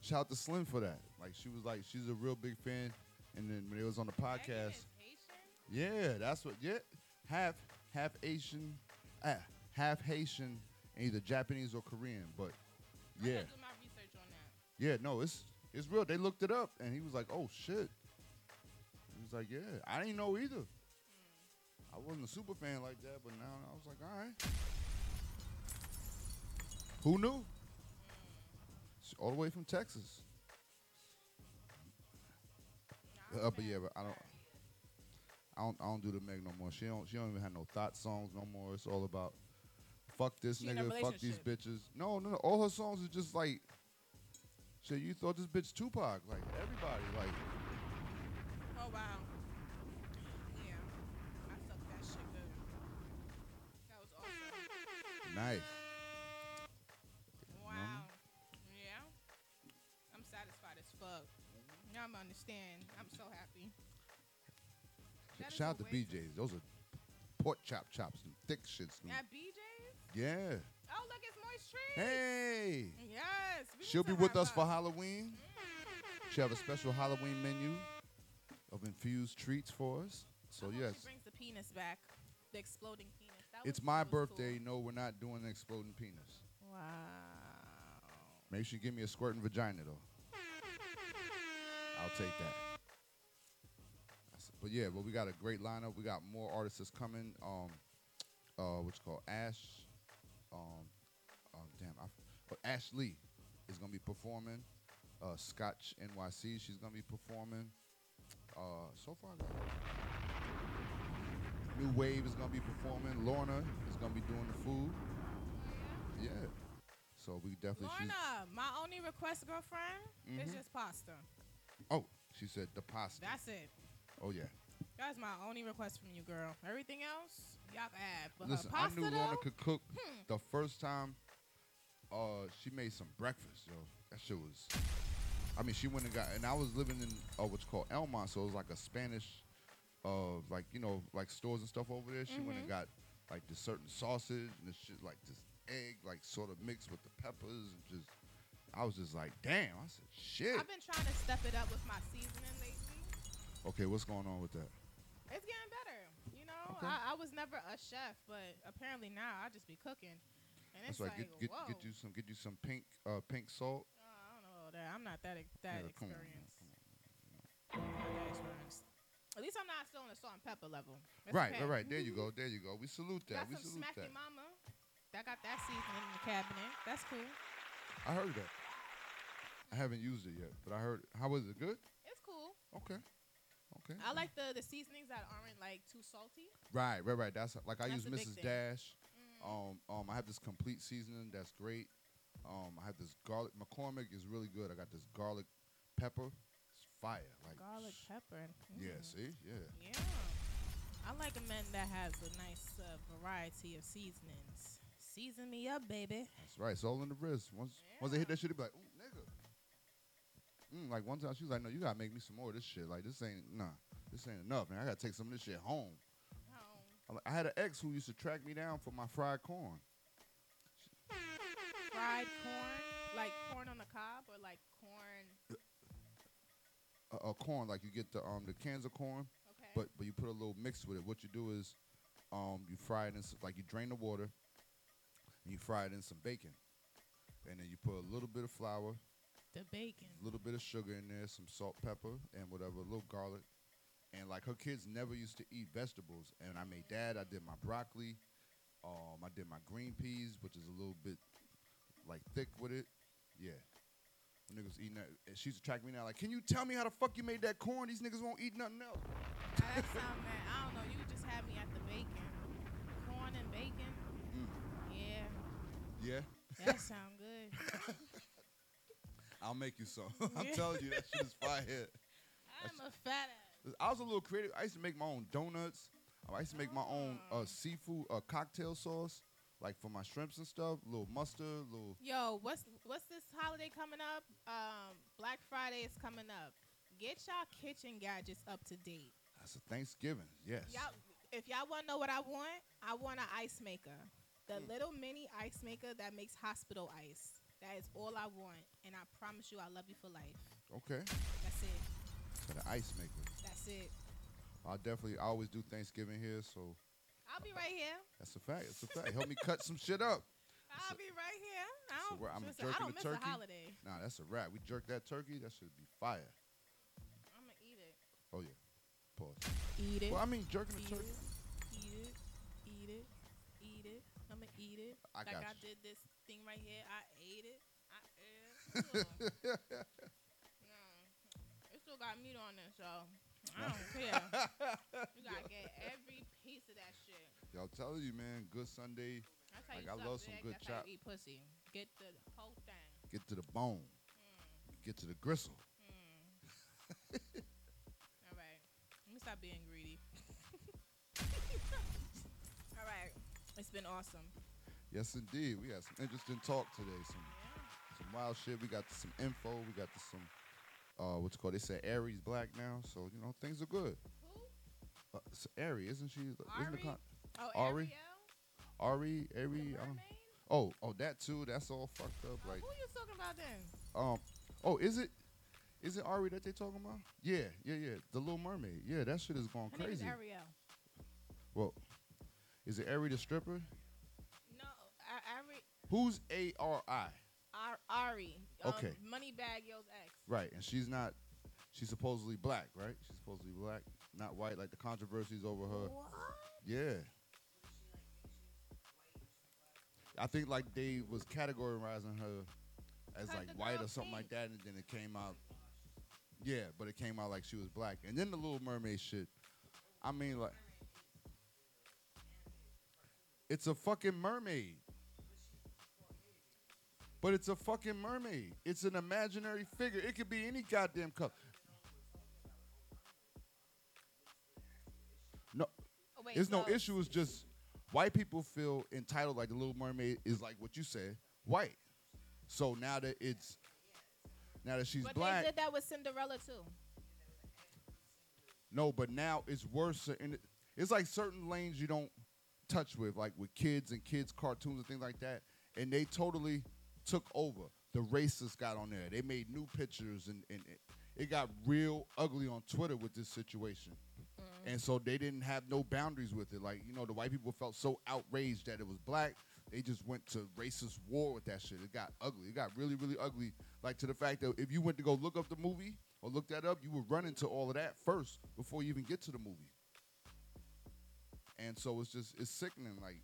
shout out to Slim for that. Like she was like she's a real big fan. And then when it was on the podcast, yeah, that's what. Yeah, half half Asian, uh, half Haitian, and either Japanese or Korean. But yeah, gotta do my research on that. yeah, no, it's it's real. They looked it up, and he was like, "Oh shit." He was like, "Yeah, I didn't know either." I wasn't a super fan like that, but now I was like, "All right." Who knew? She's all the way from Texas. Uh, but yeah, but I don't. I don't. I don't do the Meg no more. She don't. She don't even have no thought songs no more. It's all about fuck this She in a nigga, fuck these bitches. No, no, no. All her songs are just like, shit. You thought this bitch Tupac? Like everybody, like. Oh wow. Yeah, I sucked that shit good. That was awesome. Nice. Wow. Mm-hmm. Yeah. I'm satisfied as fuck. Now I'm understand. I'm so happy. That is Shout out a to BJ's. Those are pork chop chops and thick shits. At BJ's? Yeah. Oh, look, it's Moist Trees. Hey. Yes. She'll be with us for. Halloween. She have a special Halloween menu of infused treats for us. So yes, She brings the penis back. The exploding penis. That it's my birthday. Cool. No, we're not doing an exploding penis. Wow. Make sure you give me a squirting vagina though. I'll take that. But yeah, but we got a great lineup. We got more artists that's coming. Um, uh, what's called Ash. Um, um, damn, I, oh, Ash Lee is gonna be performing. Uh, Scotch NYC, she's gonna be performing. Uh, so far, New Wave is gonna be performing. Lorna is gonna be doing the food. Yeah. So we definitely. Lorna, my only request, girlfriend, is Mhm. just pasta. Oh, she said the pasta. That's it. oh yeah. That's my only request from you, girl. Everything else, y'all can have. But Listen, her I pasta, knew Lorna could cook hmm. the first time. Uh, she made some breakfast, yo. That shit was I mean, she went and got, and I was living in uh, what's called Elmont, so it was like a Spanish, uh, like you know, like stores and stuff over there. She went and got like this certain sausage and this shit, like this egg, like sort of mixed with the peppers, and just, I was just like, damn. I said, shit. I've been trying to step it up with my seasoning lately. Okay, what's going on with that? It's getting better. You know, Okay. I, I was never a chef, but apparently now I just be cooking. And it's That's right. like, Get, get, get you some, get you some pink, uh, pink salt. Oh, I don't know that. I'm not that that Yeah, on, experienced. Not that experienced. At least I'm not still on the salt and pepper level. Right, okay. right, right. There you go. There you go. We salute that. Got we some salute smacky that. mama. That got that seasoning in the cabinet. That's cool. I heard that. I haven't used it yet, but I heard. How was it? Good. It's cool. Okay. Okay. I like the the seasonings that aren't like too salty. Right, right, right. That's like I That's use a big Mrs. thing. Mm. Dash. Um, um, I have this complete seasoning that's great. Um, I have this garlic. McCormick is really good. I got this garlic pepper. It's fire. Like Garlic pepper. Yeah. Mm. See. Yeah. Yeah. I like a man that has a nice uh, variety of seasonings. Season me up, baby. That's right. It's all in the wrist. Once once they hit that shit, they be like, "Ooh, nigga." Mm, like one time, she was like, "No, you gotta make me some more of this shit. Like this ain't nah, this ain't enough, man. I gotta take some of this shit home." Like, I had an ex who used to track me down for my fried corn. Fried corn, like corn on the cob, or like corn. Uh, uh, corn, like you get the um the cans of corn, Okay. but but you put a little mix with it. What you do is, um, you fry it in some, like you drain the water, and you fry it in some bacon, and then you put a little bit of flour, the bacon. a little bit of sugar in there, some salt, pepper, and whatever, a little garlic. And like her kids never used to eat vegetables, and I made that. I did my broccoli, um, I did my green peas, which is a little bit like thick with it. Yeah. When niggas eating that, and she used to track me now. like, "Can you tell me how the fuck you made that corn? These niggas won't eat nothing else." Now that sound mad. I don't know. You just had me at the bacon. Corn and bacon. Mm. Yeah, Yeah, that sound good. I'll make you some. I'm telling you, that shit is fire. I'm a fat ass. I was a little creative. I used to make my own donuts. I used to make my own uh, seafood uh, cocktail sauce, like for my shrimps and stuff. little mustard, little. Yo, what's what's this holiday coming up? Um, Black Friday is coming up. Get y'all kitchen gadgets up to date. That's a Thanksgiving. Yes. Y'all, if y'all want to know what I want, I want an ice maker. The Mm. little mini ice maker that makes hospital ice. That is all I want, and I promise you, I love you for life. Okay. That's it. So the ice maker. That's it. I definitely. I always do Thanksgiving here, so I'll be right here. that's a fact. It's a fact. Help me cut some shit up. I'll be right here. I don't, where I'm listen, I don't the miss turkey? a holiday. Nah, that's a wrap. We jerk that turkey. That should be fire. I'm gonna eat it. Oh yeah. Pause. Eat it. Well, I mean jerking the turkey. it. Eat it. Eat it. Eat it. I'm gonna eat it. I like got I you. did this thing right here. I ate it. I ate it. no. It still got meat on it, so I don't care. you gotta get every piece of that shit. Y'all telling you, man. Good Sunday. That's how Like, you I love some dick. good That's how chop. you eat pussy. Get the whole thing. Get to the bone. Hmm. Get to the gristle. Hmm. All right. Let me stop being greedy. All right. It's been awesome. Yes, indeed. We had some interesting talk today. Some some wild shit. We got some info. We got some uh what's it called. They said Aries black now, so you know things are good. Who? Uh, it's Ari, isn't she? Isn't the con- Oh, Ari? Ariel? Ari, Ari. I oh, oh, that too. That's all fucked up. Oh, Like, who are you talking about then? um, oh, is it? Is it Ari that they talking about? Yeah, yeah, yeah. The Little Mermaid. Yeah, that shit is going Her crazy. Ariel. Well, is it Ari the stripper? No, A- Ari. Who's A R I? Ar- Ari. Um, Okay. Moneybagg Yo's ex. Right, and she's not. She's supposedly black, right? She's supposedly black, not white. Like the controversies over her. What? Yeah. I think like they was categorizing her as like white or something like that, and then it came out. Yeah, but it came out like she was black, and then the Little Mermaid shit. I mean, like, it's a fucking mermaid. But it's a fucking mermaid. It's an imaginary figure. It could be any goddamn color. No, Oh, wait, there's no so- issue. It's just white people feel entitled, like the Little Mermaid is like what you said, white. So now that it's Now that she's But black, they did that with Cinderella too. no, but now it's worse. And it's like certain lanes you don't touch with, like with kids and kids cartoons and things like that. And they totally took over. The racists got on there. They made new pictures, and, and it, it got real ugly on Twitter with this situation. Mm. And so they didn't have no boundaries with it. Like, you know, the white people felt so outraged that it was black, they just went to racist war with that shit. It got ugly. It got really, really ugly. Like to the fact that if you went to go look up the movie or look that up, you would run into all of that first before you even get to the movie. And so it's just it's sickening. Like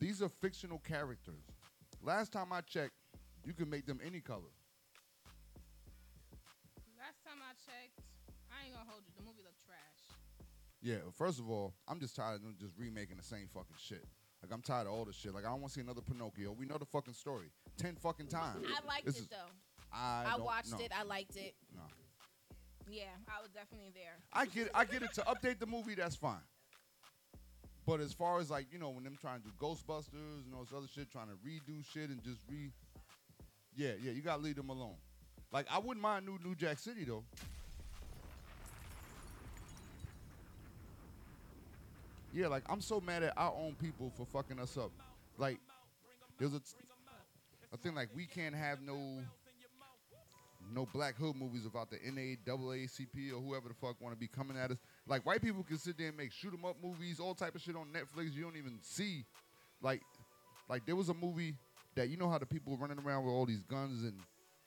these are fictional characters. Last time I checked, you can make them any color. Last time I checked, I ain't gonna hold you. The movie looked trash. Yeah, first of all, I'm just tired of them just remaking the same fucking shit. Like I'm tired of all this shit. Like I don't want to see another Pinocchio. We know the fucking story ten fucking times. I liked This it is- though. I, I don't- watched no, it. I liked it. No, Yeah, I was definitely there. I get I get it to update the movie. That's fine. But as far as like you know when them trying to do Ghostbusters and all this other shit, trying to redo shit and just re, yeah, yeah, you gotta leave them alone. Like I wouldn't mind new New Jack City though. Yeah, like I'm so mad at our own people for fucking us up. Like there's a, a thing like we can't have no no black hood movies about the NAACP or whoever the fuck want to be coming at us. Like white people can sit there and make shoot 'em up movies, all type of shit on Netflix you don't even see. Like, like there was a movie that you know how the people running around with all these guns and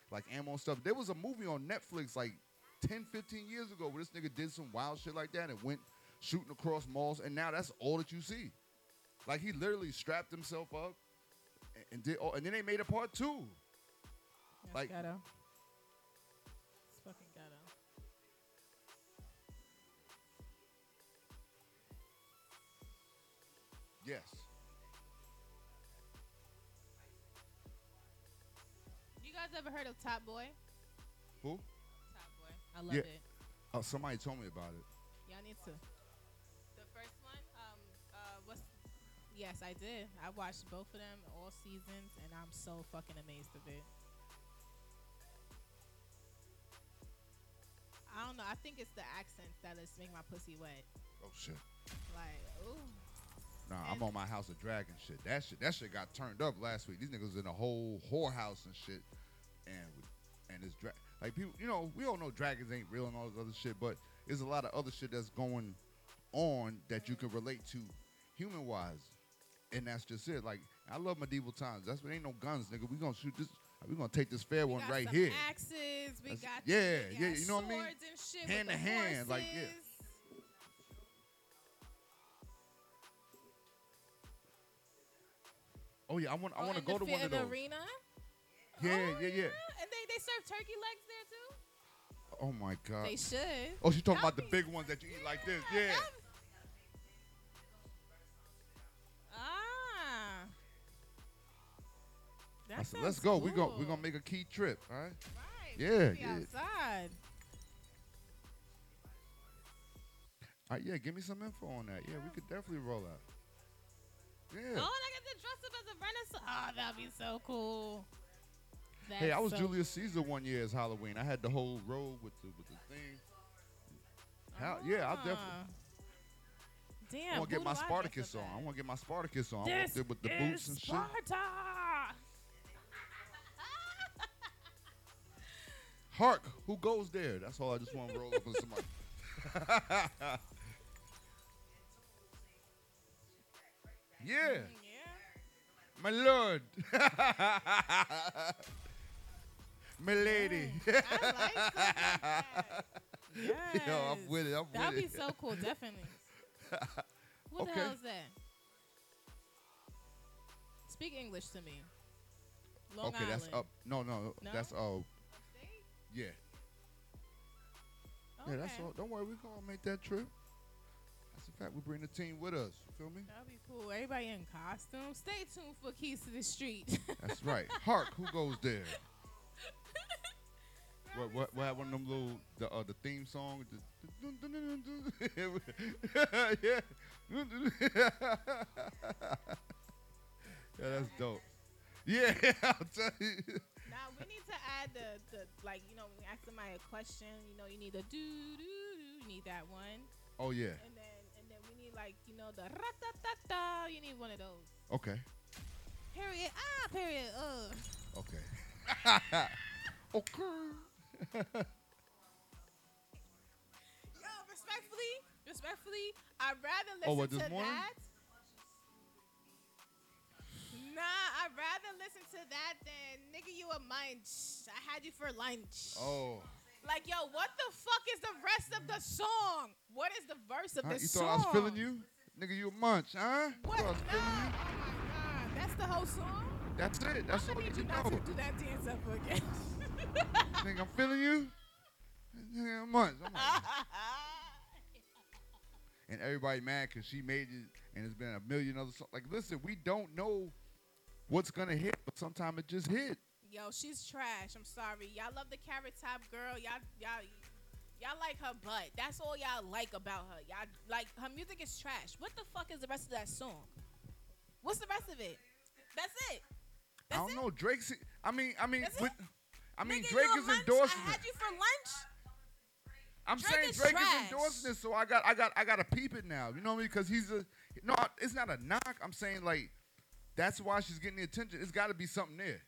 like ammo and stuff. There was a movie on Netflix like 10, 15 years ago where this nigga did some wild shit like that and went shooting across malls, and now that's all that you see. Like he literally strapped himself up and, and did, all, and then they made a part two. That's Like- ghetto. Yes. You guys ever heard of Top Boy? Who? Top Boy. I love Yeah. it. Oh, somebody told me about it. Y'all need to. The first one, um, uh, what's? Yes, I did. I watched both of them all seasons, and I'm so fucking amazed of it. I don't know. I think it's the accents that is make my pussy wet. Oh shit. Like, ooh. Nah, I'm on my House of Dragon shit. That shit, that shit got turned up last week. These niggas in a whole whorehouse and shit, and and it's dra- like people, you know, we all know dragons ain't real and all this other shit, but there's a lot of other shit that's going on that you can relate to, human wise, and that's just it. Like I love medieval times. That's what ain't no guns, nigga. We gonna shoot this. We gonna take this fair We one right here. Axes. We That's- got yeah, we yeah, got you know what I mean? And shit Hand to the hand, like, yeah. Oh yeah, I want I Oh, want to go to one of those. the arena. Yeah, Oh, yeah, yeah. And they they serve turkey legs there too. Oh my god. They should. Oh, she's talking about the That'd big ones that you eat like this. Yeah. that'd- Ah. That I said, let's go. We go. cool. We gonna make a key trip. All right. Right. Yeah, be yeah. Outside. All right. Yeah. Give me some info on that. Yeah, we could definitely roll out. Yeah. Oh, and I get to dress up as a Renaissance. Oh, that'd be so cool. hey, I was so Julius Caesar one year as Halloween. I had the whole robe with the with the thing. How, yeah, I'll definitely. Ah. Damn. I want to get my I Spartacus on. I want to get my Spartacus on. I This with the is boots and shit. Sparta. Hark, who goes there? That's all I just want to roll up on somebody. yeah, my lord. my lady. I like that. Yes. Yo, I'm with it. I'm That'd with be it. so cool, definitely. What Okay. the hell is that? Speak English to me. Long okay, that's up. No, no, No? that's uh, yeah, Okay. yeah. That's all. Don't worry, we gonna make that trip. A fact. We bring the team with us. You feel me? That'd be cool. Everybody in costume. Stay tuned for Keys to the Street. That's right. Hark, who goes there? What what what had one of them little the uh, the theme song? Yeah. yeah, that's dope. Yeah, I'll tell you. Now we need to add the, the like you know when you ask somebody a question, you know you need the do do do. You need that one, Oh yeah. and then like you know the ra ta ta ta. You need one of those. Okay. Period. Ah. Period. Uh. Okay. okay. Yo, respectfully, respectfully, I'd rather listen Oh, what, to morning? that. Nah, I'd rather listen to that than nigga you a munch. I had you for lunch. Oh. Like, yo, what the fuck is the rest of the song? What is the verse of Huh, you song? thought I was feeling you? Nigga, you a munch, huh? What? You? Oh my god, that's the whole song. That's it. That's I'm all you you can not know. to do that dance ever again. Nigga, I'm feeling you. Nigga, a munch. I'm like, and everybody mad because she made it, and it's been a million other songs. Like, listen, we don't know what's gonna hit, but sometimes it just hit. Yo, she's trash. I'm sorry. Y'all love the carrot top girl. Y'all, y'all, y'all like her butt. That's all y'all like about her. Y'all like her music is trash. What the fuck is the rest of that song? What's the rest of it? That's it. I don't it? know. Drake's. I mean, I mean, That's it? with, I mean, Nigga, Drake is lunch? endorsing I had you for lunch. I'm Drake saying is Drake trash. is endorsing it, so I got, I got, I got to peep it now. You know what I mean? Because he's a no. It's not a knock. I'm saying like that's why she's getting the attention. It's got to be something there.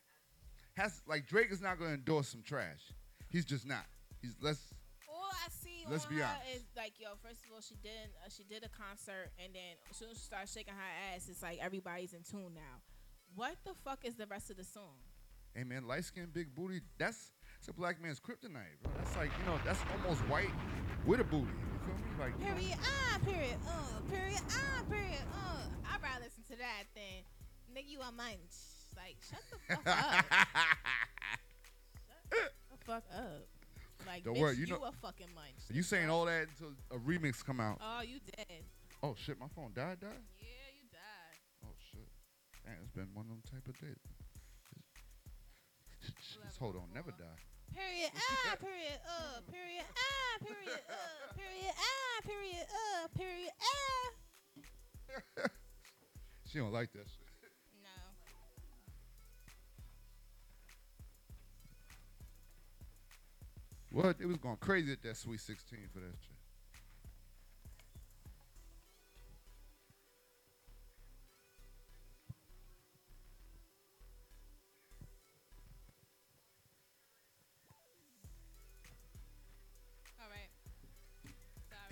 Has like Drake is not going to endorse some trash. He's just not. He's let's. All I see Let's be her honest. is like, yo. First of all, she did uh, she did a concert, and then as soon as she started shaking her ass, it's like everybody's in tune now. What the fuck is the rest of the song? Hey man, light skin, big booty. That's it's a black man's kryptonite, bro. That's like you know, that's almost white with a booty. You feel me? Like you know, Period. Ah. Period. Uh. Period. Ah. Period. Uh. I'd rather listen to that than nigga you a munch. Like shut the fuck up. Shut the fuck up. Like Don't bitch, worry, you you, know- a fucking munch. you saying all that until a remix come out. Oh, you dead. Oh shit, my phone died, died. Yeah, you died. Oh shit. Damn, it's been one of them type of days. Just hold on, never die. Period. Ah. Period. Uh. Period. Ah. Period. Uh. Period. Ah. Period. Uh. Period. Ah. She don't like that shit. What? It was going crazy at that Sweet 16 for that shit. All right.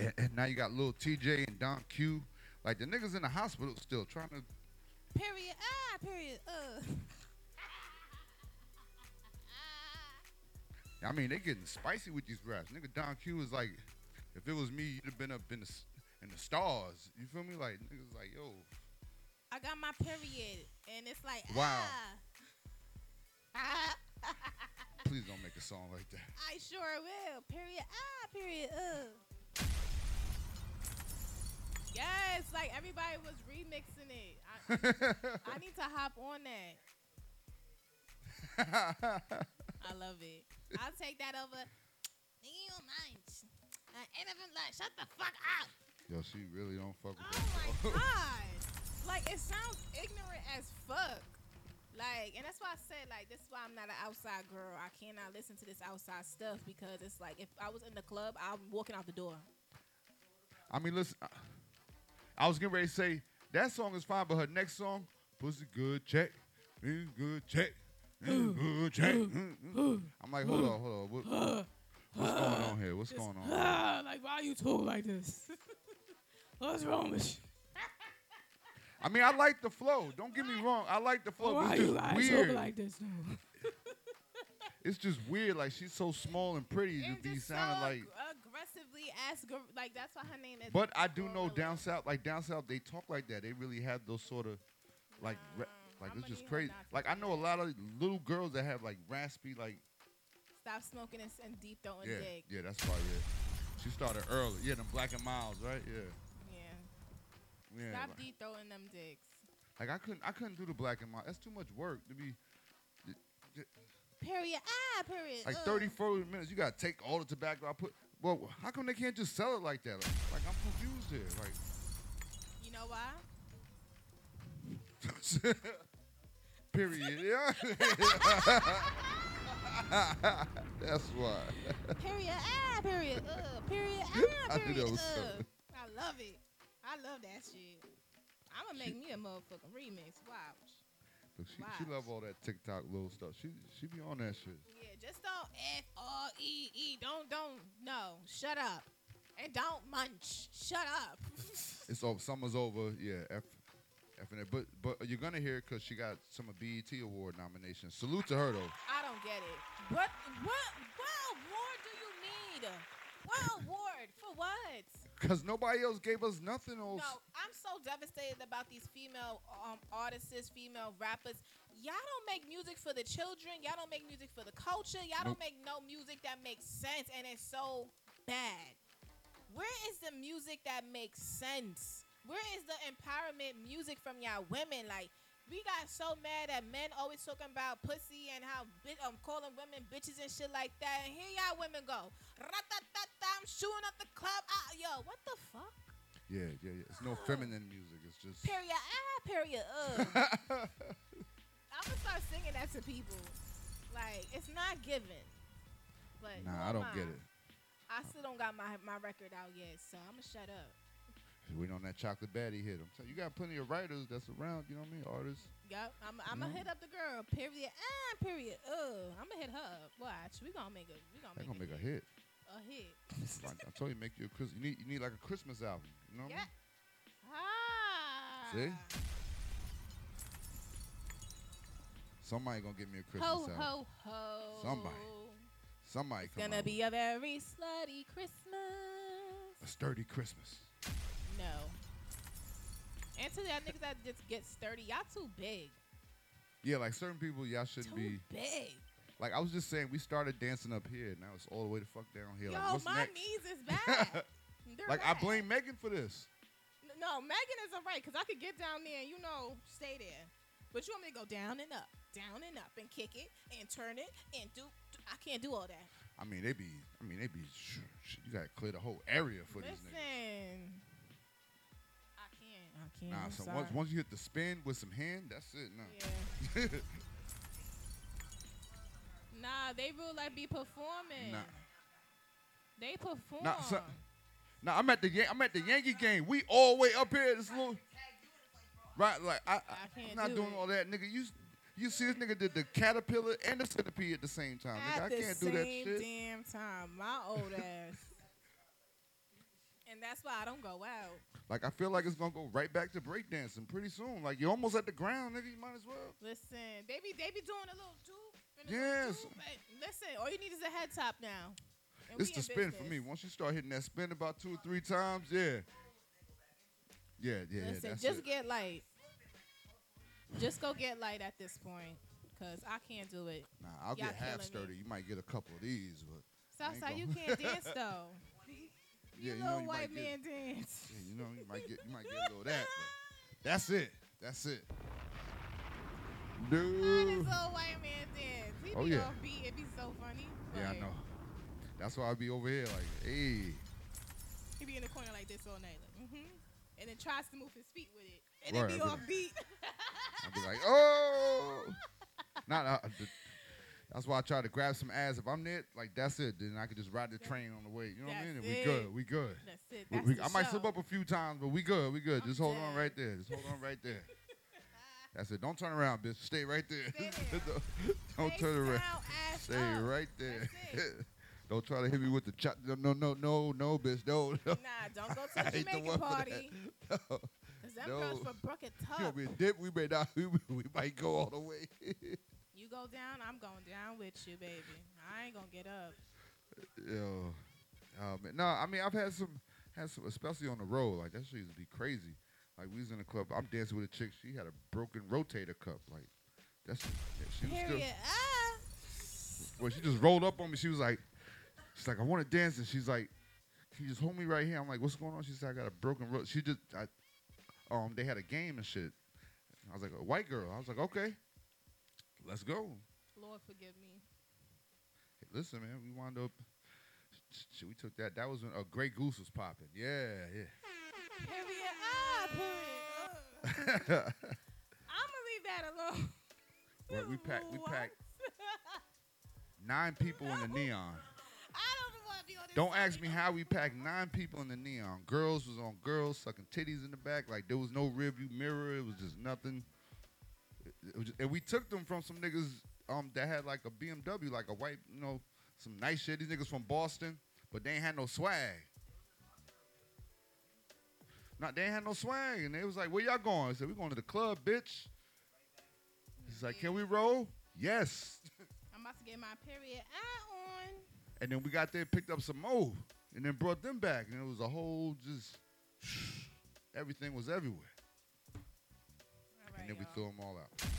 And, and now you got Lil Tjay and Don Q. Like the niggas in the hospital still trying to. Period. Ah. Period. Uh. I mean, they getting spicy with these raps. Nigga, Don Q is like, if it was me, you'd have been up in the s- in the stars. You feel me? Like niggas like, yo, I got my period, and it's like Wow. ah. please don't make a song like that. I sure will. Period. Ah. Period. Uh. Yes, like everybody was remixing it. I, I need to hop on that. I love it. I'll take that over. Nigga, you don't mind. I ain't even like, shut the fuck up. Yo, she really don't fuck with Oh my god. Like it sounds ignorant as fuck. Like, and that's why I said like this is why I'm not an outside girl. I cannot listen to this outside stuff because it's like if I was in the club, I'm walking out the door. I mean, listen, I, I was getting ready to say that song is fine, but her next song, Pussy Good Check, mm, Good Check, Good Check. I'm like, hold on, hold on. What, what's going on here? What's going on? Like why are you talk like this? What's wrong with you? I mean, I like the flow. Don't get me wrong. I like the flow. but Why it's you just like weird. talk like this though? it's just weird. Like she's so small and pretty to And be just so sounding like. aggressively ask like that's why her name is. But I do know down south, like down south, they talk like that. They really have those sort of, like, ra- like I'ma it's just crazy. Like I know a lot of little girls that have like raspy, like Stop smoking and, and deep throwing yeah, dick. yeah. That's probably it. She started early. Yeah, them Black and Milds, right? Yeah, Yeah. yeah. Stop like- deep throwing them dicks. Like I couldn't, I couldn't do the Black and Milds. That's too much work to be. Period. Ah, period. Like uh. 30, 40 minutes, you gotta take all the tobacco I put. Well, how come they can't just sell it like that? Like I'm confused here. Like You know why? Period. Yeah. That's why. Period. Ah, period. Uh, period. Ah, I knew period. that was uh. I love it. I love that shit. I'm gonna make me a motherfucking remix. Watch. Look, she, she love all that TikTok little stuff. She she be on that shit. Yeah, just don't F R E E. Don't don't no. Shut up. And don't munch. Shut up. It's over. Summer's over. Yeah, F, It. But but you're gonna hear it because she got some BET award nominations. Salute to her though. I don't get it. What what what award do you need? What award for what? Cause nobody else gave us nothing else. No, I'm so devastated about these female um, artists, female rappers. Y'all don't make music for the children. Y'all don't make music for the culture. Y'all Nope. don't make no music that makes sense, and it's so bad. Where is the music that makes sense? Where is the empowerment music from y'all women? Like, we got so mad at men always talking about pussy and how bi- um calling women bitches and shit like that. And here y'all women go. Ra-ta-ta-ta, I'm shooting up the club. Ah, yo, what the fuck? Yeah, yeah, yeah. It's no feminine music. It's just. Period. Ah, period. Ugh. I'm gonna start singing that to people. Like it's not given. But Nah, I don't get it. I still don't got my my record out yet, so I'm gonna shut up. Waiting on that chocolate baddie hit. I'm telling you, you got plenty of writers that's around. You know what I mean? Artists. Yep, I'm I'm gonna hit up the girl. Period. Ah, period. Ugh. I'm gonna hit her up. Watch. We gonna make a we gonna They make, gonna make a, hit. a hit. I told you, make you a Christmas. You need you need like a Christmas album. You know what Yeah. Ah. I mean? See? Somebody gonna give me a Christmas Ho album. ho ho. ho. Somebody. Somebody It's gonna be a very slutty Christmas. a sturdy Christmas. No. And to y'all niggas that just get sturdy, y'all too big. Yeah, like certain people, y'all shouldn't Too be. big. Like I was just saying, we started dancing up here. Now it's all the way the fuck down here. Yo, like what's my next? knees is bad. They're like I bad. blame Megan for this. N- No, Megan is alright because I could get down there and you know stay there. But you want me to go down and up, down and up, and kick it and turn it and do. I can't do all that. I mean, they be. I mean, they be. Sh- sh- you gotta clear the whole area for these niggas. Listen, can't. Nah, I'm so sorry. once once you hit the spin with some hand, that's it. Nah. Yeah. Nah, they will like be performing. Nah. They perform. Nah, so- Now I'm at the Yan- I'm at the Yankee game. We all way up here. This little right, like I, I, can't am not do doing it. all that, nigga. You you see this nigga did the caterpillar and the centipede at the same time. At nigga, I the can't same do that shit. damn time, my old ass. And that's why I don't go out. Like I feel like it's gonna go right back to breakdancing pretty soon. Like you're almost at the ground, nigga. You might as well. Listen, they be they be doing a little tube. Yes. little and listen, all you need is a head top now. And It's the in spin for me. Once you start hitting that spin about two or three times, yeah. Yeah, yeah, yeah. Listen, just it. get light. Just go get light at this point, cause I can't do it. Nah, I'll y'all get half killing me. sturdy. You might get a couple of these, but Southside, you can't dance though. Yeah, you know you white might get. man dance. Yeah, you know, you might get you might get a little of that. That's it. That's it. Dude. little white man dance? He Oh, be yeah. off beat. It be so funny. Yeah, I know. That's why I be over here like, hey. He be in the corner like this all night, like, mm-hmm. And then tries to move his feet with it. And Right, it be off beat. I'll be like, oh. Not. Uh, the- that's why I try to grab some ass. If I'm there, like that's it. Then I can just ride the train on the way. You know what I mean? We good. We good. That's it. That's we- the I might show. slip up a few times, but we good. We good. I'm Just hold on right there. Just hold on right there. That's it. Don't turn around, bitch. Stay right there. Stay there. don't Face turn around. Stay up. right there. That's don't try to hit me with the chop. No, no, no, no, no, bitch. No, no. Nah, don't go to the Jamaican party. that. No. Cause them No. girls from Brook and You be a dip. We may not. We, we might go all the way. Go down, I'm going down with you, baby. I ain't gonna get up. Yo, oh man. No, I mean I've had some, had some, especially on the road. Like that shit used to be crazy. Like we was in the club. I'm dancing with a chick. She had a broken rotator cuff. Like that's yeah, she was still. Period. Ah. Well, she just rolled up on me. She was like, she's like, I want to dance, and she's like, can you just hold me right here? I'm like, what's going on? She said, I got a broken ro She just, I, um, they had a game and shit. I was like, a white girl. I was like, okay, let's go. Lord forgive me. Hey, listen, man, we wound up. Shit, we took that. That was when a Grey Goose was popping. Yeah, yeah. Period. Ah. Period. I'm gonna leave that alone. Well, we packed. We packed. nine people in the neon. I don't want to be on this. Don't ask me how we packed nine people in the neon. Girls was on girls sucking titties in the back. Like there was no rearview mirror. It was just nothing. It- it was just- and we took them from some niggas um that had like a BMW, like a white, you know, some nice shit. These niggas from Boston, but they ain't had no swag. Not they ain't had no swag, and they was like, "Where y'all going?" I said, "We going to the club, bitch." He's like, "Can we roll?" Yes. I'm about to get my period eye on. And then we got there, picked up some more, and then brought them back, and it was a whole just everything was everywhere. All and then we y'all. threw them all out.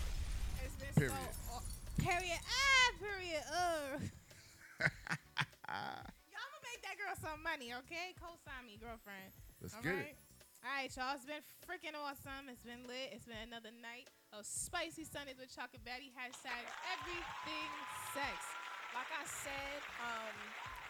Period. So, period. Ah, period. Uh. y'all gonna make that girl some money, okay? Co-sign me, girlfriend. Let's All get right? it. All right, y'all. It's been freaking awesome. It's been lit. It's been another night of spicy Sundays with Chocolate Baddie. Hashtag everything sex. Like I said, um,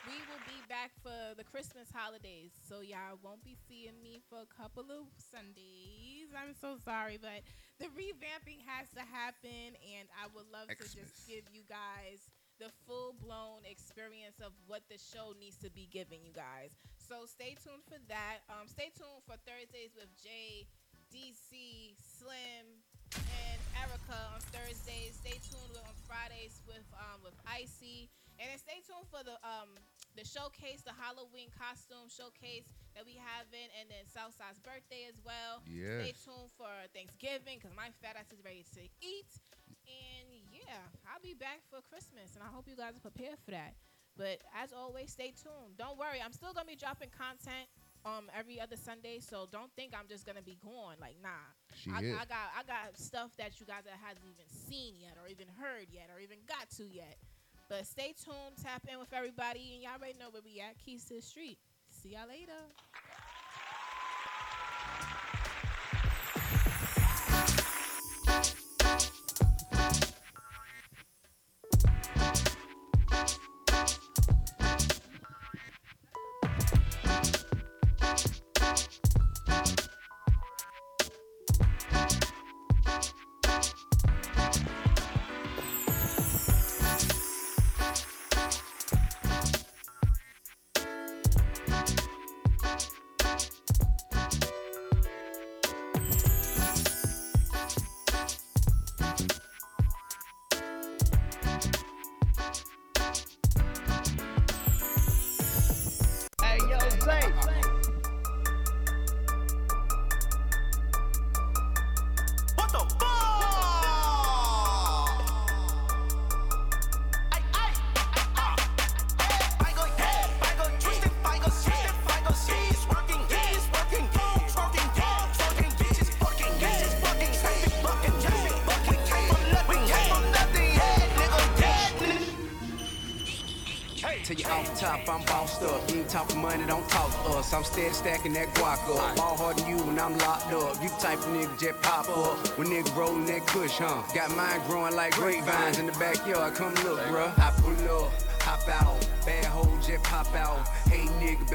we will be back for the Christmas holidays, so y'all won't be seeing me for a couple of Sundays. I'm so sorry, but the revamping has to happen, and I would love to just give you guys the full blown experience of what the show needs to be giving you guys. So stay tuned for that. Um, stay tuned for Thursdays with Jay, DC, Slim, and Erica on Thursdays. Stay tuned with, on Fridays with um, with Icy, and then stay tuned for the um, the showcase, the Halloween costume showcase that we having, and then Southside's birthday as well. Yeah. Stay tuned for Thanksgiving because my fat ass is ready to eat. And yeah, I'll be back for Christmas, and I hope you guys are prepared for that. But as always, stay tuned. Don't worry, I'm still gonna be dropping content um every other Sunday, so don't think I'm just gonna be gone. Like, nah, She I, is. I got I got stuff that you guys that hasn't even seen yet, or even heard yet, or even got to yet. But stay tuned, tap in with everybody, and y'all already know where we at. Keys to the street. See y'all later. Top, I'm bossed up. You ain't talking money, don't talk to us. I'm steady stacking that guac up. Ball harder than you when I'm locked up. You type of nigga just pop up. When nigga rolling that kush, huh? Got mine growing like grapevines in the backyard. Come look, bruh. I pull up, hop out. Bad hoe just pop out. Hey nigga,